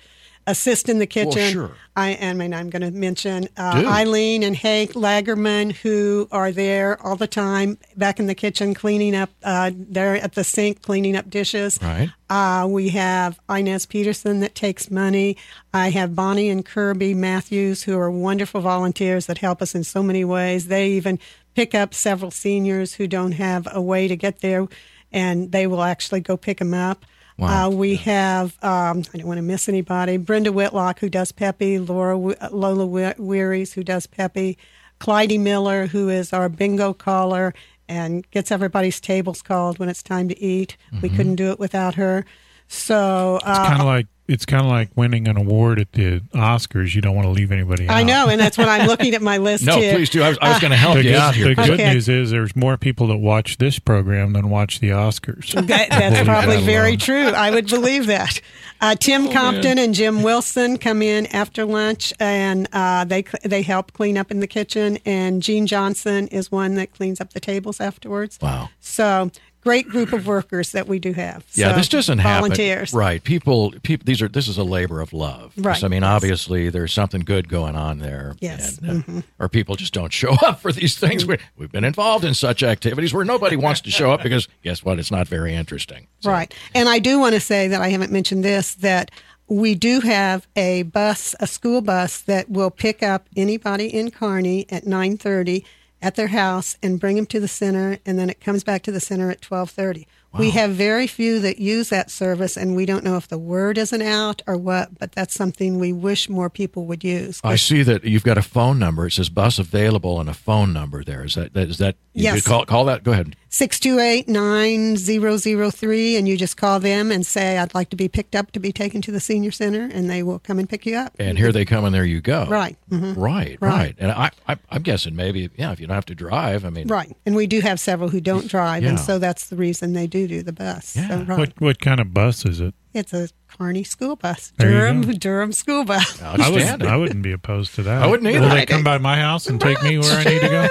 Speaker 8: assist in the kitchen
Speaker 2: sure.
Speaker 8: i I mean i'm going to mention uh, eileen and hank lagerman who are there all the time back in the kitchen cleaning up uh, they're at the sink cleaning up dishes
Speaker 2: Right.
Speaker 8: uh, we have Inez Peterson that takes money. I have Bonnie and Kirby Matthews, who are wonderful volunteers that help us in so many ways. They even pick up several seniors who don't have a way to get there, and they will actually go pick them up.
Speaker 2: Wow.
Speaker 8: Uh, we have, um, I don't want to miss anybody, Brenda Whitlock, who does Peppy, Laura Lola Wearies, who does Peppy, Clyde Miller, who is our bingo caller and gets everybody's tables called when it's time to eat. We couldn't do it without her. So
Speaker 3: Mm-hmm. It's kind
Speaker 8: uh,
Speaker 3: of like it's kind of like winning an award at the Oscars. You don't want to leave anybody out.
Speaker 8: I know, and that's when I'm looking at my list
Speaker 2: No,
Speaker 8: here.
Speaker 2: please do. I was, I was going to uh, help
Speaker 3: The
Speaker 2: you
Speaker 3: good,
Speaker 2: out here.
Speaker 3: the good
Speaker 8: Okay.
Speaker 3: news is there's more people that watch this program than watch the Oscars.
Speaker 8: That, that's probably
Speaker 3: that
Speaker 8: very
Speaker 3: alone.
Speaker 8: true. I would believe that. Uh, Tim Compton and Jim Wilson come in after lunch, and uh, they they help clean up in the kitchen. And Gene Johnson is one that cleans up the tables afterwards.
Speaker 2: Wow.
Speaker 8: So great group of workers that we do have.
Speaker 2: Yeah,
Speaker 8: So,
Speaker 2: this doesn't happen.
Speaker 8: volunteers.
Speaker 2: happen. Right. People people these are this is a labor of love.
Speaker 8: Right,
Speaker 2: I mean,
Speaker 8: yes.
Speaker 2: obviously there's something good going on there.
Speaker 8: Yes, Mm-hmm.
Speaker 2: Uh, Or people just don't show up for these things. We, we've been involved in such activities where nobody wants to show up because guess what? It's not very interesting. So-
Speaker 8: Right. And I do want to say that I haven't mentioned this that we do have a bus, a school bus that will pick up anybody in Kearney at 9:30 at their house and bring them to the center and then it comes back to the center at 12:30. We have very few that use that service and we don't know if the word isn't out or what, but that's something we wish more people would use.
Speaker 2: I see that you've got a phone number. It says bus available and a phone number there. Is that, that is that you
Speaker 8: Yes.
Speaker 2: call call that? Go ahead.
Speaker 8: 628 9003, and you just call them and say, I'd like to be picked up to be taken to the senior center, and they will come and pick you up.
Speaker 2: And here they come, and there you go.
Speaker 8: Right. mhm.
Speaker 2: Right, right.
Speaker 8: Right.
Speaker 2: And I, I, I'm guessing maybe, yeah, if you don't have to drive, I mean,
Speaker 8: Right. And we do have several who don't drive,
Speaker 2: Yeah.
Speaker 8: and so that's the reason they do do the bus.
Speaker 2: Yeah.
Speaker 8: So, right.
Speaker 3: What what kind of bus is it?
Speaker 8: It's a Kearney school bus,
Speaker 3: There you
Speaker 8: Durham,
Speaker 3: go.
Speaker 8: Durham school bus.
Speaker 3: I, would,
Speaker 2: outstanding.
Speaker 3: I wouldn't be opposed to that.
Speaker 2: I wouldn't either.
Speaker 3: Will they come by my house and take me where I need to go?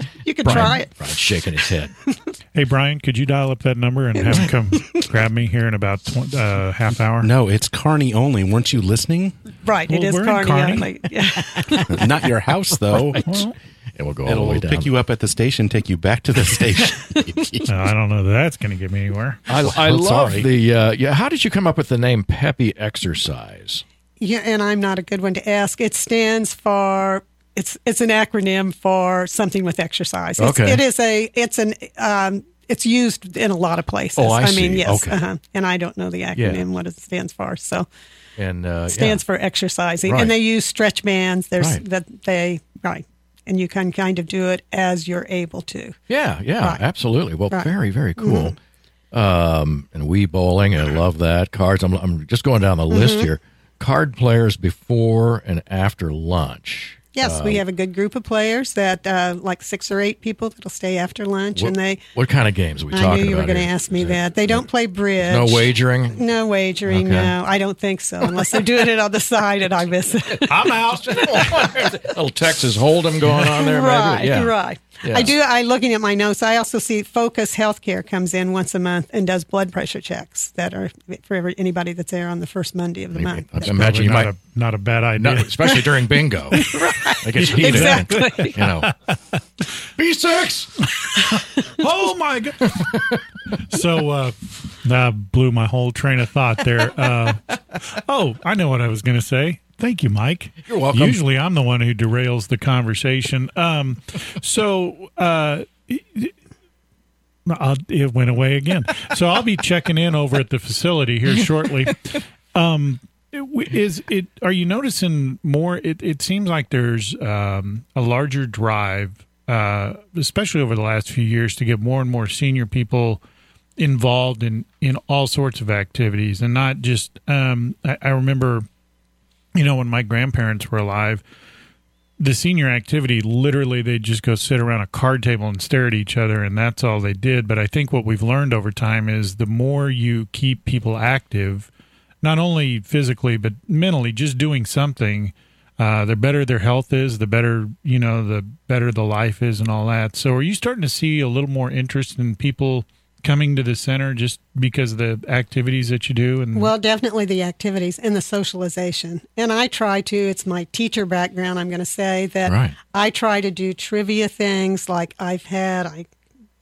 Speaker 8: You could try it.
Speaker 2: Brian's shaking his head.
Speaker 3: Hey, Brian, could you dial up that number and have him come grab me here in about tw- uh, half hour?
Speaker 1: No, it's Kearney only. Weren't you listening?
Speaker 8: Right.
Speaker 3: Well,
Speaker 8: it is
Speaker 3: we're in
Speaker 8: Kearney.
Speaker 3: Kearney.
Speaker 8: only. Yeah.
Speaker 1: Not your house, though.
Speaker 3: Well,
Speaker 2: It will go all the way down.
Speaker 1: pick you up at the station, take you back to the station.
Speaker 3: no, I don't know that that's going to get me anywhere.
Speaker 2: I, I
Speaker 1: Well,
Speaker 2: love
Speaker 1: sorry.
Speaker 2: the. Uh, yeah, how did you come up with the name PEPPI Exercise?
Speaker 8: Yeah, and I'm not a good one to ask. It stands for it's it's an acronym for something with exercise. It's,
Speaker 2: Okay.
Speaker 8: It is a it's an um it's used in a lot of places.
Speaker 2: Oh, I
Speaker 8: mean,
Speaker 2: see.
Speaker 8: yes.
Speaker 2: Okay.
Speaker 8: Uh-huh. And I don't know the acronym yeah. what it stands for. So
Speaker 2: And uh,
Speaker 8: stands
Speaker 2: yeah.
Speaker 8: for exercising,
Speaker 2: Right.
Speaker 8: and they use stretch bands. There's
Speaker 2: Right.
Speaker 8: that they right, and you can kind of do it as you're able to.
Speaker 2: Yeah, yeah,
Speaker 8: Right.
Speaker 2: absolutely. Well,
Speaker 8: Right.
Speaker 2: very, very cool. Um, and Wii bowling, I love that. Cards. I'm, I'm just going down the list
Speaker 8: Mm-hmm.
Speaker 2: here. Card players before and after lunch.
Speaker 8: Yes,
Speaker 2: Uh,
Speaker 8: we have a good group of players that uh, like six or eight people that'll stay after lunch,
Speaker 2: What,
Speaker 8: and they.
Speaker 2: what kind of games are we
Speaker 8: I
Speaker 2: talking
Speaker 8: knew you were going to ask me that. They don't play bridge.
Speaker 2: No wagering.
Speaker 8: No wagering.
Speaker 2: Okay.
Speaker 8: No, I don't think so. Unless they're doing it on the side, and I miss it.
Speaker 2: I'm out. Little Texas Hold'em going on there,
Speaker 8: right,
Speaker 2: maybe. Yeah.
Speaker 8: right.
Speaker 2: Yeah.
Speaker 8: I do. I looking at my notes. I also see Focus Healthcare comes in once a month and does blood pressure checks that are for every, anybody that's there on the first Monday of the month.
Speaker 2: I imagine you
Speaker 3: not
Speaker 2: might,
Speaker 3: a, not a bad idea.
Speaker 2: no, especially during bingo. Like it's heated.
Speaker 8: Exactly.
Speaker 2: You know. B6.
Speaker 3: oh my god! so uh, that blew my whole train of thought there. Uh, oh, I know what I was going to say. Thank you, Mike.
Speaker 2: You're welcome.
Speaker 3: Usually, I'm the one who derails the conversation. Um, so. Uh, I'll, it went away again. So I'll be checking in over at the facility here shortly. Um, is it? Are you noticing more? It, it seems like there's um, a larger drive, uh, especially over the last few years, to get more and more senior people involved in in all sorts of activities, and not just. Um, I, I remember, you know, when my grandparents were alive the senior activity literally they'd just go sit around a card table and stare at each other and that's all they did. But i think what we've learned over time is the more you keep people active not only physically but mentally just doing something uh, the better their health is the better you know the better the life is and all that. So are you starting to see a little more interest in people coming to the center just because of the activities that you do and
Speaker 8: Well, definitely the activities and the socialization. And I try to, it's my teacher background, I'm going to say that
Speaker 2: Right.
Speaker 8: I try to do trivia things like I've had, I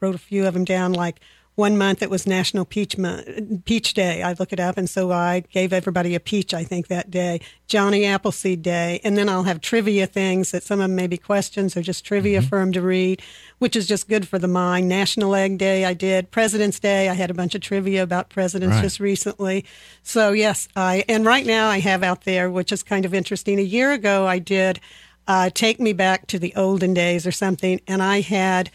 Speaker 8: wrote a few of them down, like one month it was National Peach Month, Peach Day. I look it up, and so I gave everybody a peach. I think that day, Johnny Appleseed Day, and then I'll have trivia things that some of them may be questions or just trivia for them to read, which is just good for the mind. National Egg Day, I did President's Day. I had a bunch of trivia about presidents
Speaker 2: Right.
Speaker 8: just recently. So yes, I and right now I have out there, which is kind of interesting. A year ago, I did uh, take me back to the olden days or something, and I had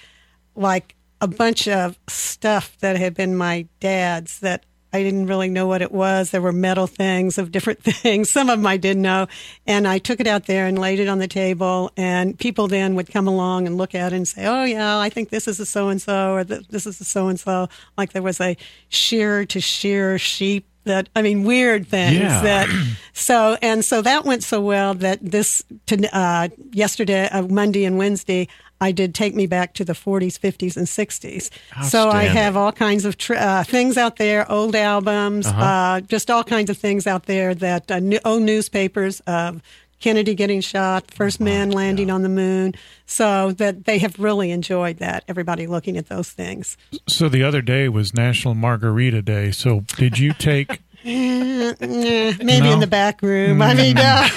Speaker 8: like a bunch of stuff that had been my dad's that I didn't really know what it was. There were metal things of different things. Some of them I did know. And I took it out there and laid it on the table. And people then would come along and look at it and say, oh, yeah, I think this is a so and so, or this is a so and so. Like there was a shear to shear sheep that, I mean, weird things
Speaker 2: Yeah.
Speaker 8: that so and so that went so well that this to, uh, yesterday, uh, Monday and Wednesday, I did take me back to the 40s, 50s, and 60s. So I have all kinds of tr- uh, things out there, old albums, uh just all kinds of things out there that uh, new, old newspapers of Kennedy getting shot, first man landing on the moon. So that they have really enjoyed that. Everybody looking at those things.
Speaker 3: so the other day was national margarita day so did you take
Speaker 8: Eh, maybe
Speaker 3: No?
Speaker 8: in the back room. I mean, uh,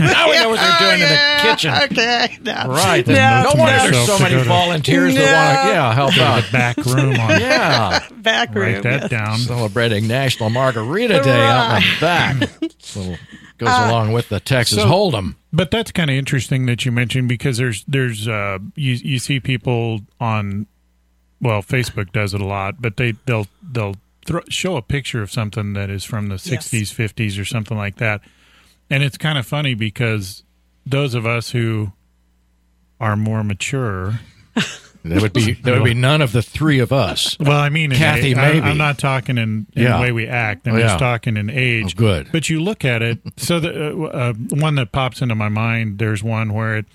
Speaker 2: Now we know what they're doing in the kitchen.
Speaker 8: Okay, no.
Speaker 2: Right.
Speaker 8: No,
Speaker 2: No, wonder there's so many
Speaker 3: go to-
Speaker 2: volunteers that want to, yeah, help out.
Speaker 3: the back room on
Speaker 2: Yeah.
Speaker 8: back room.
Speaker 3: write that
Speaker 8: yes.
Speaker 3: down
Speaker 2: Celebrating National Margarita Day out in the back. Little, goes
Speaker 8: Uh,
Speaker 2: along with the Texas
Speaker 3: so-
Speaker 2: Hold'em.
Speaker 3: But that's kind of interesting that you mentioned because there's there's uh you you see people on well, Facebook does it a lot, but they they'll they'll throw, show a picture of something that is from the
Speaker 8: Yes.
Speaker 3: 60s, 50s, or something like that, and it's kind of funny because those of us who are more mature.
Speaker 2: There would be there would be none of the three of us.
Speaker 3: Well, I mean, in
Speaker 2: Kathy,
Speaker 3: age- I-
Speaker 2: maybe.
Speaker 3: I'm not talking in, in
Speaker 2: Yeah.
Speaker 3: the way we act. I'm
Speaker 2: Oh,
Speaker 3: just
Speaker 2: yeah.
Speaker 3: talking in age.
Speaker 2: Oh, good.
Speaker 3: But you look at it. So the uh, uh, one that pops into my mind, there's one where it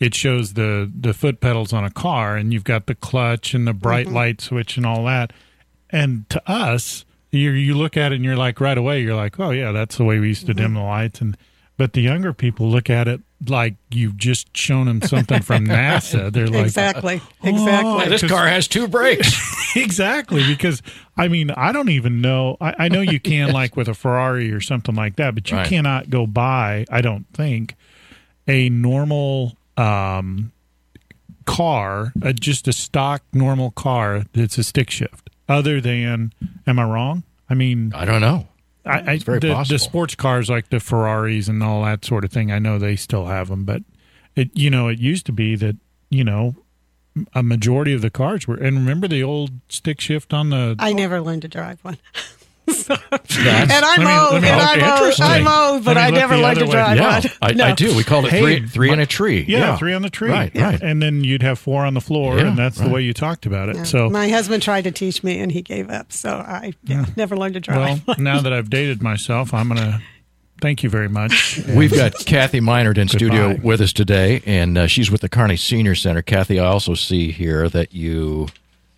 Speaker 3: it shows the the foot pedals on a car, and you've got the clutch and the bright
Speaker 2: Mm-hmm.
Speaker 3: light switch and all that. And to us, you you look at it and you're like right away, you're like, oh yeah, that's the way we used to dim the lights. And but the younger people look at it like you've just shown them something from NASA. They're like,
Speaker 8: exactly, exactly.
Speaker 2: Hey, this car has two brakes.
Speaker 3: exactly because i mean i don't even know i, I know you can like with a ferrari or something like that but you
Speaker 2: Right.
Speaker 3: cannot go buy i don't think a normal um car uh, just a stock normal car that's a stick shift other than am i wrong i mean
Speaker 2: I don't know.
Speaker 3: I, I
Speaker 2: It's very
Speaker 3: the,
Speaker 2: possible.
Speaker 3: the sports cars like the Ferraris and all that sort of thing. I know they still have them, but it you know it used to be that you know a majority of the cars were. And remember the old stick shift on the.
Speaker 8: I never learned to drive one.
Speaker 3: That's-
Speaker 8: and I'm
Speaker 3: let me-
Speaker 8: old, and
Speaker 3: okay,
Speaker 8: I'm old. I'm old, but I never
Speaker 3: the
Speaker 8: learned to
Speaker 3: other way.
Speaker 8: drive
Speaker 2: Yeah. I,
Speaker 8: No.
Speaker 2: I do. We call it
Speaker 3: Hey,
Speaker 2: three three in a tree.
Speaker 3: yeah, three on the tree.
Speaker 2: Right,
Speaker 3: Yeah.
Speaker 2: right.
Speaker 3: And then you'd have four on the floor,
Speaker 2: Yeah,
Speaker 3: and that's
Speaker 2: right.
Speaker 3: the way you talked about it.
Speaker 8: Yeah.
Speaker 3: So
Speaker 8: my husband tried to teach me, and he gave up. So I yeah, never learned to drive.
Speaker 3: well, now that I've dated myself, I'm gonna thank you very much.
Speaker 2: We've got Kathy Meinert in studio with us today, and uh, she's with the Kearney Senior Center. Kathy, I also see here that you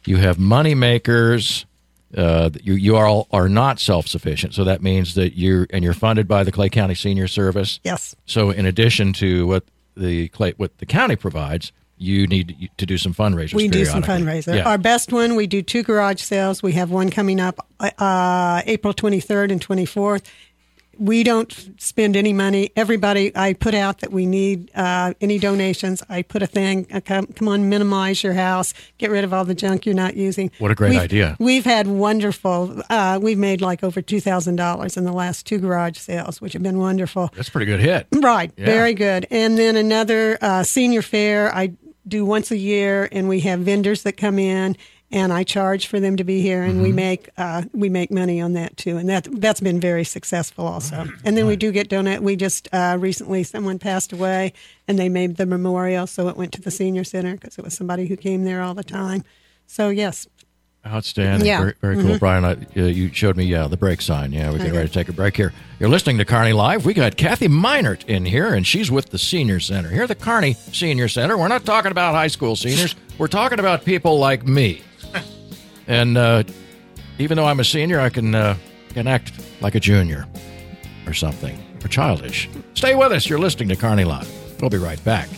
Speaker 2: you have money makers. Uh, you you are all, are not self sufficient, so that means that you're and you're funded by the Clay County Senior Service.
Speaker 8: yes,
Speaker 2: So, in addition to what the Clay what the county provides, you need to do some fundraisers.
Speaker 8: we do some
Speaker 2: periodically.
Speaker 8: fundraiser.
Speaker 2: Yeah.
Speaker 8: Our best one, we do two garage sales. We have one coming up uh, April 23rd and 24th. We don't spend any money. Everybody, I put out that we need uh, any donations. I put a thing. uh, Come, come on, minimize your house. Get rid of all the junk you're not using.
Speaker 2: What a great
Speaker 8: We've-
Speaker 2: idea.
Speaker 8: We've had wonderful. Uh, we've made like over two thousand dollars in the last two garage sales, which have been wonderful.
Speaker 2: That's a pretty good hit.
Speaker 8: Right,
Speaker 2: Yeah.
Speaker 8: very good. And then another uh, senior fair I do once a year, and we have vendors that come in, and I charge for them to be here, and
Speaker 2: Mm-hmm.
Speaker 8: we make uh, we make money on that too, and that that's been very successful also. And then we do get donate. We just uh, recently someone passed away, and they made the memorial, so it went to the senior center because it was somebody who came there all the time. So yes,
Speaker 2: Outstanding.
Speaker 8: Yeah.
Speaker 2: Very, very cool. Brian, I, uh, you showed me yeah, the break sign. Yeah, we're getting ready to take a break here. You're listening to Kearney Live. We got Kathy Meinert in here, and she's with the Senior Center. Here at the Kearney Senior Center, we're not talking about high school seniors. We're talking about people like me. And uh, even though I'm a senior, I can, uh, can act like a junior or something, or childish. Stay with us. You're listening to Kearney Live. We'll be right back.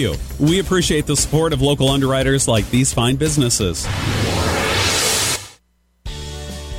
Speaker 5: You. We appreciate the support of local underwriters like these fine businesses.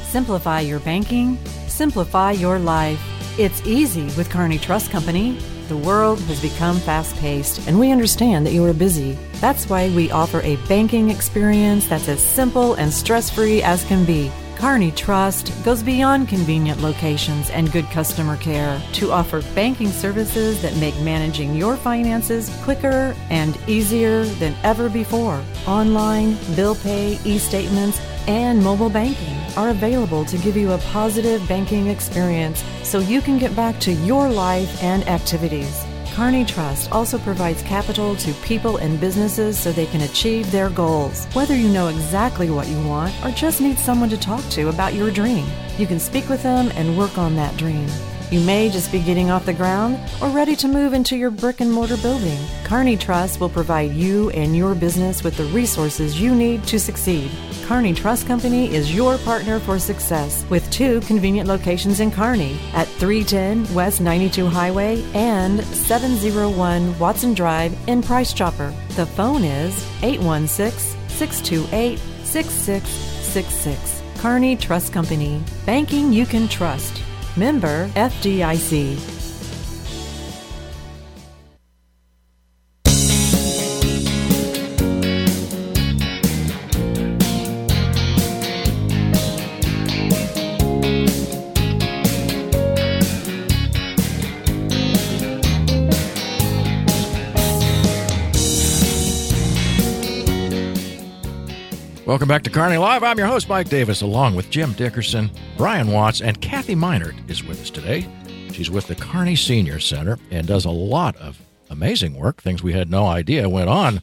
Speaker 7: Simplify your banking, simplify your life. It's easy with Kearney Trust Company. The world has become fast paced, and we understand that you are busy. That's why we offer a banking experience that's as simple and stress free as can be. Kearney Trust goes beyond convenient locations and good customer care to offer banking services that make managing your finances quicker and easier than ever before. Online, bill pay, e statements, and mobile banking are available to give you a positive banking experience so you can get back to your life and activities. Kearney Trust also provides capital to people and businesses so they can achieve their goals. Whether you know exactly what you want or just need someone to talk to about your dream, you can speak with them and work on that dream. You may just be getting off the ground or ready to move into your brick and mortar building. Kearney Trust will provide you and your business with the resources you need to succeed. Kearney Trust Company is your partner for success with two convenient locations in Kearney at 310 West 92 Highway and 701 Watson Drive in Price Chopper. The phone is 816 628 6666. Kearney Trust Company. Banking you can trust. Member FDIC.
Speaker 2: Welcome back to Kearney Live. I'm your host, Mike Davis, along with Jim Dickerson, Brian Watts, and Kathy Meinert is with us today. She's with the Kearney Senior Center and does a lot of amazing work, things we had no idea went on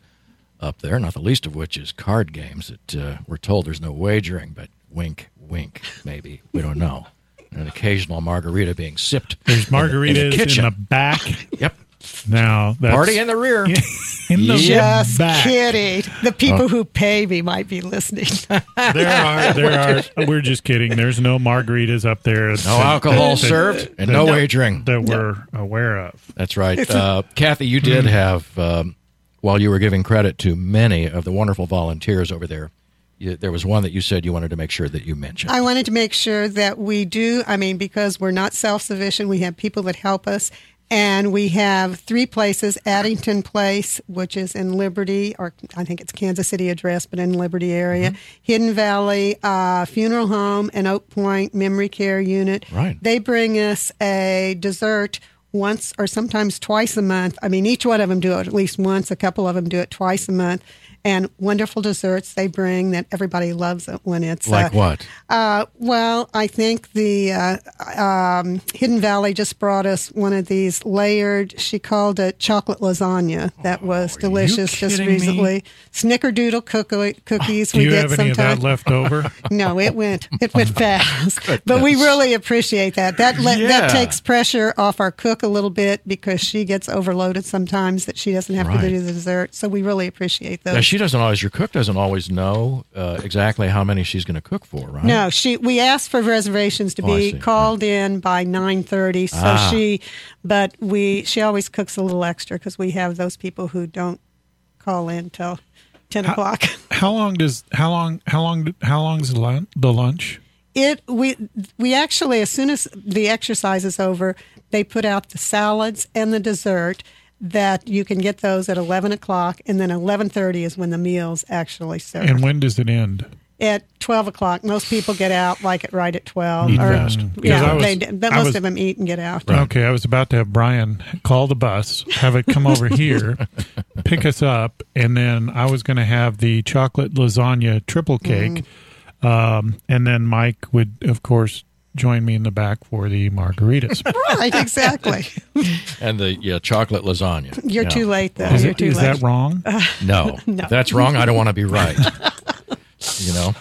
Speaker 2: up there, not the least of which is card games that uh, we're told there's no wagering, but wink, wink, maybe. We don't know. And an occasional margarita being sipped.
Speaker 3: There's
Speaker 2: in the- in
Speaker 3: margaritas
Speaker 2: the
Speaker 3: in, the back.
Speaker 2: Yep.
Speaker 3: Now that's
Speaker 2: Party in the rear.
Speaker 3: in the
Speaker 8: Just
Speaker 3: back.
Speaker 8: kidding. The people who pay me might be listening.
Speaker 3: There are there are. We're just kidding. There's no margaritas up there.
Speaker 2: No alcohol served and no wagering.
Speaker 3: that we're aware of.
Speaker 2: That's right. Uh, Kathy, you did have, um, while you were giving credit to many of the wonderful volunteers over there, there was one that you said you wanted to make sure that you mentioned.
Speaker 8: I wanted to make sure that we do, I mean, because we're not self sufficient, we have people that help us. And we have three places Addington Place, which is in Liberty, or I think it's Kansas City address, but in Liberty area. Hidden Valley uh, Funeral Home and Oak Point Memory Care Unit.
Speaker 2: Right.
Speaker 8: They bring us a dessert once or sometimes twice a month. I mean, each one of them do it at least once. A couple of them do it twice a month. And wonderful desserts they bring that everybody loves it when it's
Speaker 2: like
Speaker 8: uh,
Speaker 2: what?
Speaker 8: uh, well, I think the uh, um, Hidden Valley just brought us one of these layered. She called it chocolate lasagna. That was delicious. Just
Speaker 2: kidding me?
Speaker 8: recently, Snickerdoodle cookie, cookies.
Speaker 3: Do
Speaker 8: we
Speaker 3: you
Speaker 8: get
Speaker 3: have any of that left over?
Speaker 8: No, it went it went fast, but we really appreciate that. That
Speaker 2: Yeah.
Speaker 8: that takes pressure off our cook a little bit because she gets overloaded sometimes that she doesn't have
Speaker 2: Right.
Speaker 8: to do the dessert. So we really appreciate those.
Speaker 2: She doesn't always, your cook doesn't always know uh, exactly how many she's going to cook for, right?
Speaker 8: No, she. We asked for reservations to
Speaker 2: Oh,
Speaker 8: be
Speaker 2: see.
Speaker 8: called in by nine thirty. So
Speaker 2: Ah.
Speaker 8: she, but we she always cooks a little extra because we have those people who don't call in till ten o'clock.
Speaker 3: How long does how long how long how long is the lunch?
Speaker 8: It we we actually as soon as the exercise is over, they put out the salads and the dessert. That you can get those at eleven o'clock, and then eleven thirty is when the meals actually serve.
Speaker 3: And when does it end?
Speaker 8: at twelve o'clock, most people get out like at right at twelve.
Speaker 3: Eat
Speaker 8: or,
Speaker 3: fast.
Speaker 8: Yeah,
Speaker 3: was-
Speaker 8: they, but most
Speaker 3: was-
Speaker 8: of them eat and get out.
Speaker 3: Okay, I was about to have Brian call the bus, have it come over here, pick us up, and then I was going to have the chocolate lasagna triple cake, um, and then Mike would, of course, join me in the back for the margaritas.
Speaker 8: Right, exactly.
Speaker 2: And the yeah, chocolate lasagna.
Speaker 8: You're
Speaker 2: Yeah.
Speaker 8: too late, though.
Speaker 3: Is,
Speaker 8: You're
Speaker 3: it,
Speaker 8: too
Speaker 3: is
Speaker 8: late.
Speaker 3: that wrong?
Speaker 2: No.
Speaker 8: No.
Speaker 2: If that's wrong, I don't want to be right. you know?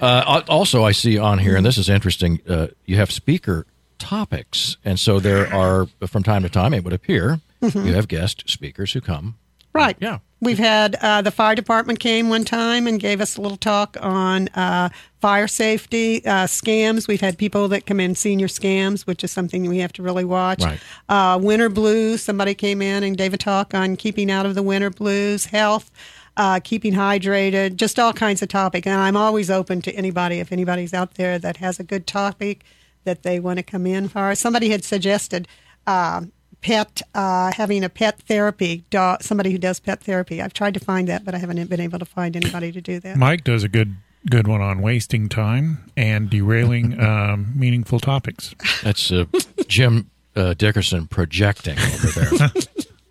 Speaker 2: Uh, also, I see on here, and this is interesting, uh, you have speaker topics. And so there are, from time to time, it would appear, you have guest speakers who come.
Speaker 8: Right.
Speaker 2: Yeah.
Speaker 8: We've had uh, the fire department came one time and gave us a little talk on uh, fire safety uh, scams. We've had people that come in senior scams, which is something we have to really watch.
Speaker 2: Right.
Speaker 8: Uh, winter blues. Somebody came in and gave a talk on keeping out of the winter blues, health. Uh, keeping hydrated, just all kinds of topics. And I'm always open to anybody. If anybody's out there that has a good topic that they want to come in for. Somebody had suggested uh, pet uh, having a pet therapy dog. Somebody who does pet therapy. I've tried to find that, but I haven't been able to find anybody to do that.
Speaker 3: Mike does a good good one on wasting time and derailing um, meaningful topics.
Speaker 2: That's uh, Jim uh, Dickerson projecting over there.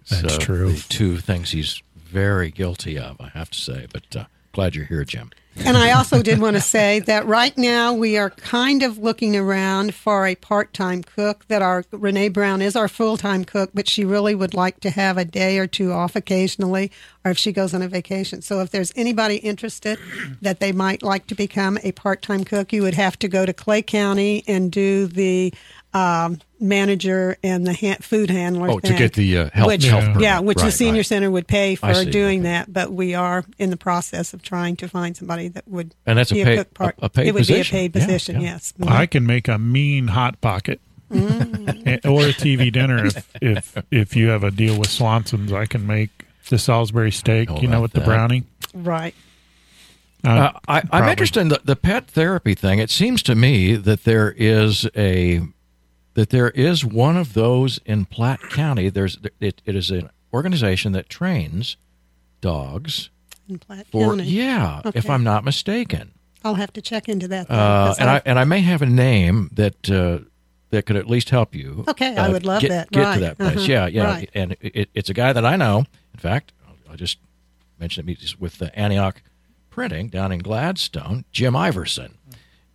Speaker 3: That's
Speaker 2: So,
Speaker 3: true.
Speaker 2: The two things he's very guilty of, I have to say. But uh, glad you're here, Jim.
Speaker 8: And I also did want to say that right now we are kind of looking around for a part-time cook. That our Renee Brown is our full-time cook, but she really would like to have a day or two off occasionally, or if she goes on a vacation. So if there's anybody interested that they might like to become a part-time cook, you would have to go to Clay County and do the um, manager and the ha- food handler.
Speaker 2: Oh, to get the uh, health,
Speaker 8: which,
Speaker 2: health
Speaker 3: Yeah.
Speaker 2: permit.
Speaker 8: yeah, which the senior
Speaker 2: right.
Speaker 8: center would pay for doing
Speaker 2: okay.
Speaker 8: that. But we are in the process of trying to find somebody that would
Speaker 2: And that's a
Speaker 8: be
Speaker 2: paid-
Speaker 8: cook part.
Speaker 2: a- a paid
Speaker 8: it would
Speaker 2: position.
Speaker 8: be a paid position.
Speaker 2: yeah.
Speaker 8: Yes.
Speaker 3: I can make a mean hot pocket.
Speaker 8: Mm.
Speaker 3: or a TV dinner if, if if you have a deal with Swanson's, I can make the Salisbury steak.
Speaker 2: Know
Speaker 3: you know,
Speaker 2: about
Speaker 3: with the brownie.
Speaker 8: Right.
Speaker 2: Uh, I, I'm interested in the, the pet therapy thing. It seems to me that there is a that there is one of those in Platte County. There's it, it is an organization that trains dogs
Speaker 8: In Platte
Speaker 2: for
Speaker 8: County.
Speaker 2: yeah, if I'm not mistaken.
Speaker 8: I'll have to check into that. then,
Speaker 2: Uh, and I
Speaker 8: I've-
Speaker 2: and I may have a name that uh, that could at least help you.
Speaker 8: Okay, I
Speaker 2: uh,
Speaker 8: would love
Speaker 2: get,
Speaker 8: that.
Speaker 2: Get
Speaker 8: Right.
Speaker 2: to that place.
Speaker 8: Uh-huh.
Speaker 2: Yeah, yeah.
Speaker 8: Right.
Speaker 2: And it, it's a guy that I know. In fact, I'll, I'll just mention it he's with the Antioch Printing down in Gladstone, Jim Iverson,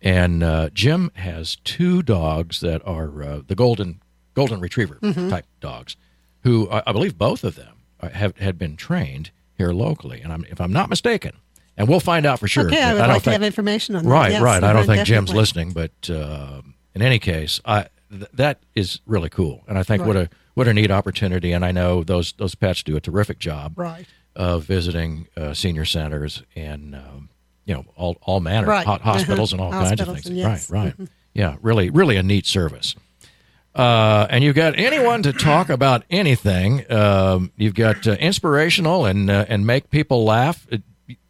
Speaker 2: and uh, Jim has two dogs that are uh, the golden golden retriever
Speaker 8: Mm-hmm.
Speaker 2: type dogs, who I, I believe both of them have had been trained here locally, and I'm, if I'm not mistaken. And we'll find out for sure.
Speaker 8: Okay, I would
Speaker 2: don't
Speaker 8: like to have information on that.
Speaker 2: Right,
Speaker 8: Yes,
Speaker 2: right. I don't think Jim's listening, but uh, in any case, I th- that is really cool, and I think what a what a neat opportunity. And I know those those pets do a terrific job
Speaker 8: Right.
Speaker 2: of visiting uh, senior centers and um, you know all all manner
Speaker 8: Right.
Speaker 2: hot hospitals
Speaker 8: Uh-huh.
Speaker 2: and all kinds of things.
Speaker 8: yes.
Speaker 2: Right, right. Yeah, really, really a neat service. Uh, and you've got anyone to talk about anything. Um, you've got uh, inspirational and uh, and make people laugh.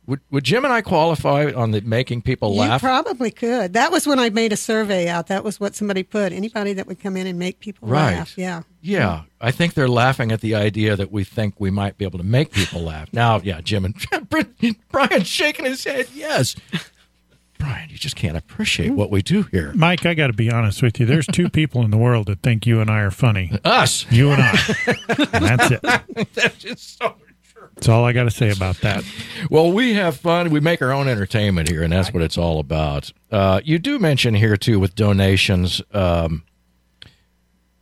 Speaker 2: Would, would Jim and I qualify on the making people
Speaker 8: You
Speaker 2: laugh?
Speaker 8: probably could. That was when I made a survey out. That was what somebody put. Anybody that would come in and make people
Speaker 2: Right.
Speaker 8: laugh. Yeah.
Speaker 2: Yeah, I think they're laughing at the idea that we think we might be able to make people laugh. Now, yeah, Jim and Brian shaking his head. Yes, Brian, you just can't appreciate what we do here.
Speaker 3: Mike, I got to be honest with you. There's two people in the world that think you and I are funny.
Speaker 2: Us.
Speaker 3: You and I. And that's it.
Speaker 2: That's just so true.
Speaker 3: That's all I got to say about that.
Speaker 2: Well, we have fun. We make our own entertainment here, and that's what it's all about. Uh, you do mention here too with donations. Um,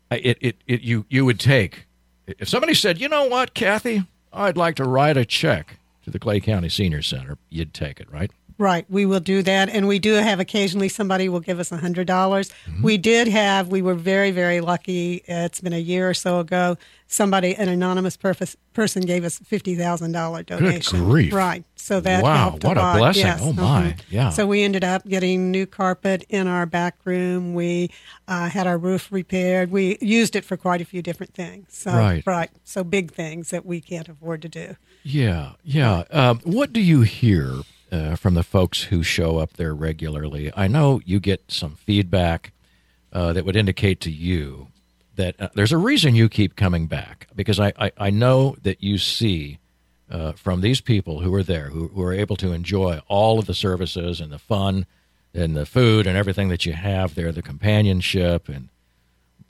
Speaker 2: it, it, it, you, you would take if somebody said, you know what, Kathy, I'd like to write a check to the Clay County Senior Center. You'd take it, right?
Speaker 8: Right, we will do that, and we do have occasionally somebody will give us a hundred dollars.
Speaker 2: Mm-hmm.
Speaker 8: We did have, we were very, very lucky. It's been a year or so ago. Somebody, an anonymous purpose, person, gave us fifty thousand dollar donation.
Speaker 2: Good grief.
Speaker 8: Right, so that
Speaker 2: Wow,
Speaker 8: helped
Speaker 2: what a
Speaker 8: lot.
Speaker 2: blessing.
Speaker 8: Yes.
Speaker 2: Oh, my.
Speaker 8: mhm.
Speaker 2: Yeah.
Speaker 8: So we ended up getting new carpet in our back room. We uh, had our roof repaired. We used it for quite a few different things. So,
Speaker 2: Right.
Speaker 8: right. So big things that we can't afford to do.
Speaker 2: Yeah, yeah. Um, what do you hear uh, from the folks who show up there regularly? I know you get some feedback uh, that would indicate to you that uh, there's a reason you keep coming back because I, I, I know that you see uh, from these people who are there who, who are able to enjoy all of the services and the fun and the food and everything that you have there, the companionship and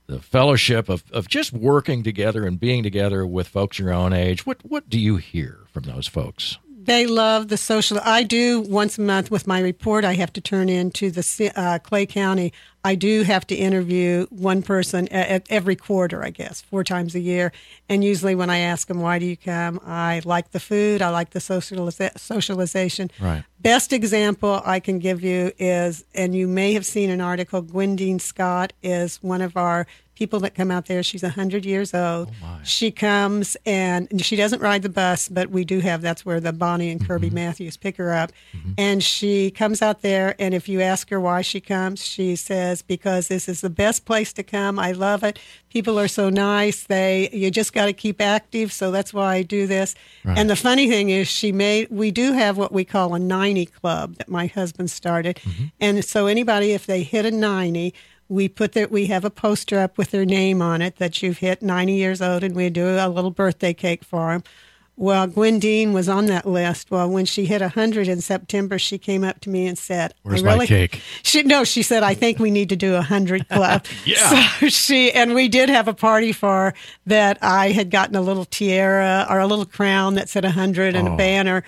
Speaker 2: the fellowship of, of just working together and being together with folks your own age. What what do you hear from those folks?
Speaker 8: They love the social. I do once a month with my report. I have to turn in to the uh, Clay County. I do have to interview one person at, at every quarter, I guess, four times a year. And usually, when I ask them why do you come, I like the food. I like the socializa- socialization.
Speaker 2: Right.
Speaker 8: Best example I can give you is, and you may have seen an article. Gwendine Scott is one of our people that come out there. She's 100 years old. Oh, she comes and she doesn't ride the bus, but we do have that's where the Bonnie and Kirby mm-hmm. Matthews pick her up. Mm-hmm. And she comes out there, and if you ask her why she comes, she says, Because this is the best place to come. I love it. People are so nice. They you just got to keep active, so that's why I do this. And the funny thing is, she made we do have what we call a 90 club that my husband started, mm-hmm. and so anybody if they hit a 90 we put that we have a poster up with their name on it that you've hit 90 years old and we do a little birthday cake for them well Gwen gwendine was on that list well when she hit 100 in september she came up to me and said
Speaker 2: Where's
Speaker 8: I
Speaker 2: my
Speaker 8: really,
Speaker 2: cake?
Speaker 8: she no she said i think we need to do a 100 club
Speaker 2: Yeah.
Speaker 8: so she and we did have a party for her that i had gotten a little tiara or a little crown that said 100 and
Speaker 2: Oh.
Speaker 8: a banner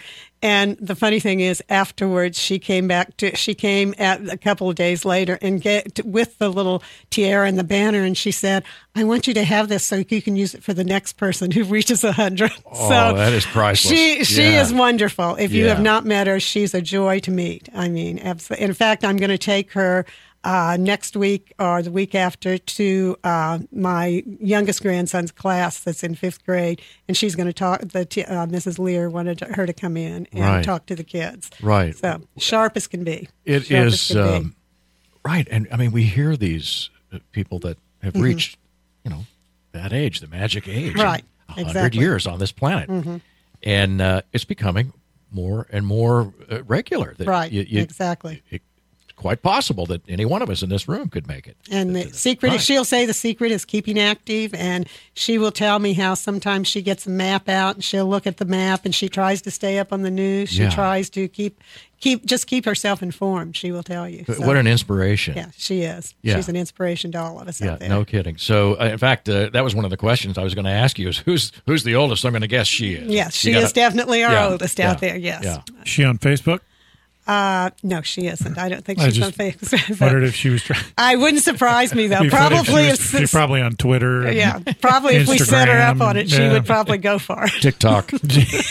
Speaker 8: and the funny thing is, afterwards, she came back to. She came at a couple of days later and get with the little tiara and the banner, and she said, "I want you to have this so you can use it for the next person who reaches a hundred.
Speaker 2: Oh,
Speaker 8: so
Speaker 2: that is priceless.
Speaker 8: She she
Speaker 2: Yeah.
Speaker 8: is wonderful. If you have not met her, she's a joy to meet. I mean, absolutely. In fact, I'm going to take her. Uh, next week or the week after to uh, my youngest grandson's class that's in fifth grade, and she's going to talk. The t- uh, Mrs. Lear wanted her to come in and
Speaker 2: Right.
Speaker 8: talk to the kids.
Speaker 2: Right.
Speaker 8: So sharp as can be.
Speaker 2: It
Speaker 8: Sharp
Speaker 2: is um, right, and I mean we hear these uh, people that have
Speaker 8: Mm-hmm.
Speaker 2: reached, you know, that age, the magic age,
Speaker 8: Right,
Speaker 2: a hundred
Speaker 8: exactly. Mm-hmm.
Speaker 2: years on this planet, and uh, it's becoming more and more uh, regular. That
Speaker 8: right.
Speaker 2: you- you-
Speaker 8: exactly.
Speaker 2: it- quite possible that any one of us in this room could make it.
Speaker 8: And the secret,
Speaker 2: Right.
Speaker 8: she'll say the secret is keeping active, and she will tell me how sometimes she gets a map out and she'll look at the map and she tries to stay up on the news. She
Speaker 2: Yeah.
Speaker 8: tries to keep, keep, just keep herself informed. She will tell you. So,
Speaker 2: what an inspiration.
Speaker 8: yeah, she is.
Speaker 2: Yeah.
Speaker 8: She's an inspiration to all of us
Speaker 2: Yeah,
Speaker 8: out there.
Speaker 2: no kidding. So, uh, in fact, uh, that was one of the questions I was going to ask you: is who's who's the oldest? I'm going to guess she is.
Speaker 8: Yes, she
Speaker 2: gotta-
Speaker 8: is definitely our
Speaker 2: Yeah,
Speaker 8: oldest
Speaker 2: yeah,
Speaker 8: out there. Yes.
Speaker 2: Yeah.
Speaker 3: Is she on Facebook?
Speaker 8: Uh, no, she isn't. I don't think
Speaker 3: I
Speaker 8: she's
Speaker 3: just
Speaker 8: on Facebook.
Speaker 3: Wondered if she was trying.
Speaker 8: I wouldn't surprise me though. Probably
Speaker 3: she
Speaker 8: if
Speaker 3: was, she's probably on Twitter.
Speaker 8: yeah, probably if we set her up on it, she
Speaker 3: yeah.
Speaker 8: would probably go for it.
Speaker 2: TikTok.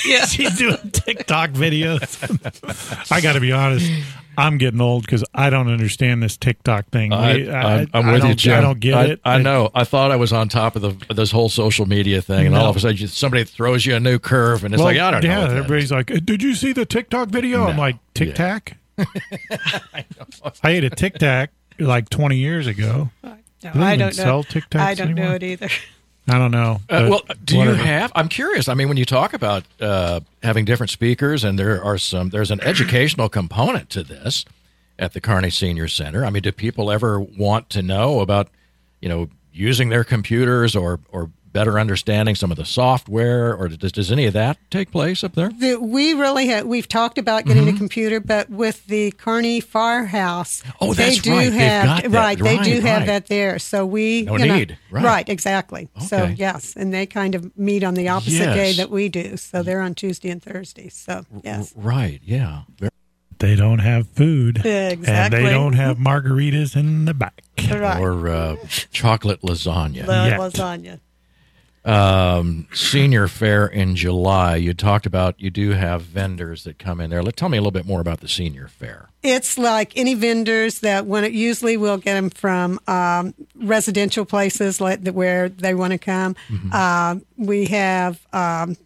Speaker 8: Yeah.
Speaker 3: she's doing TikTok videos. I got to be honest. I'm getting old because I don't understand this TikTok thing.
Speaker 2: I,
Speaker 3: We-
Speaker 2: I'm, I'm
Speaker 3: I
Speaker 2: with you,
Speaker 3: don't-
Speaker 2: Jim.
Speaker 3: I don't get
Speaker 2: I,
Speaker 3: it.
Speaker 2: I know. I thought I was on top of the this whole social media thing, and all of a sudden, somebody throws you a new curve, and it's
Speaker 3: Well,
Speaker 2: like I don't know.
Speaker 3: yeah, everybody's like, uh, "Did you see the TikTok video?" I'm like,
Speaker 2: Yeah.
Speaker 3: "Tic Tac." I ate a Tic Tac like 20 years ago.
Speaker 8: No,
Speaker 3: they
Speaker 8: I
Speaker 3: even
Speaker 8: don't know.
Speaker 3: sell Tic Tacs
Speaker 8: I don't know it either.
Speaker 3: I don't know.
Speaker 2: Uh, well, do
Speaker 3: whatever.
Speaker 2: you have? I'm curious. I mean, when you talk about uh, having different speakers, and there are some, there's an educational component to this at the Kearney Senior Center. I mean, do people ever want to know about, you know, using their computers or or better understanding some of the software, or does, does any of that take place up there?
Speaker 8: The, we really have. We've talked about getting
Speaker 2: Mm-hmm.
Speaker 8: a computer, but with the Kearney Firehouse,
Speaker 2: Oh,
Speaker 8: they
Speaker 2: that's
Speaker 8: do
Speaker 2: right. They've
Speaker 8: have
Speaker 2: got that.
Speaker 8: right. They do
Speaker 2: Right,
Speaker 8: have that there. So we
Speaker 2: No
Speaker 8: you know-
Speaker 2: need. Right.
Speaker 8: exactly. So yes, and they kind of meet on the opposite day that we do. So they're on Tuesday and Thursday. So yes,
Speaker 2: Right. Yeah. Very-
Speaker 3: They don't have food.
Speaker 8: Yeah,
Speaker 3: And
Speaker 8: exactly.
Speaker 3: they don't have margaritas in the back.
Speaker 8: right.
Speaker 2: Or uh, chocolate lasagna.
Speaker 8: The
Speaker 3: Yet.
Speaker 8: lasagna.
Speaker 2: Um, senior fair in July. You talked about you do have vendors that come in there. Let tell me a little bit more about the senior fair.
Speaker 8: It's like any vendors that when it usually we'll get them from um, residential places like where they want to come.
Speaker 2: Mm-hmm.
Speaker 8: Uh, we have um,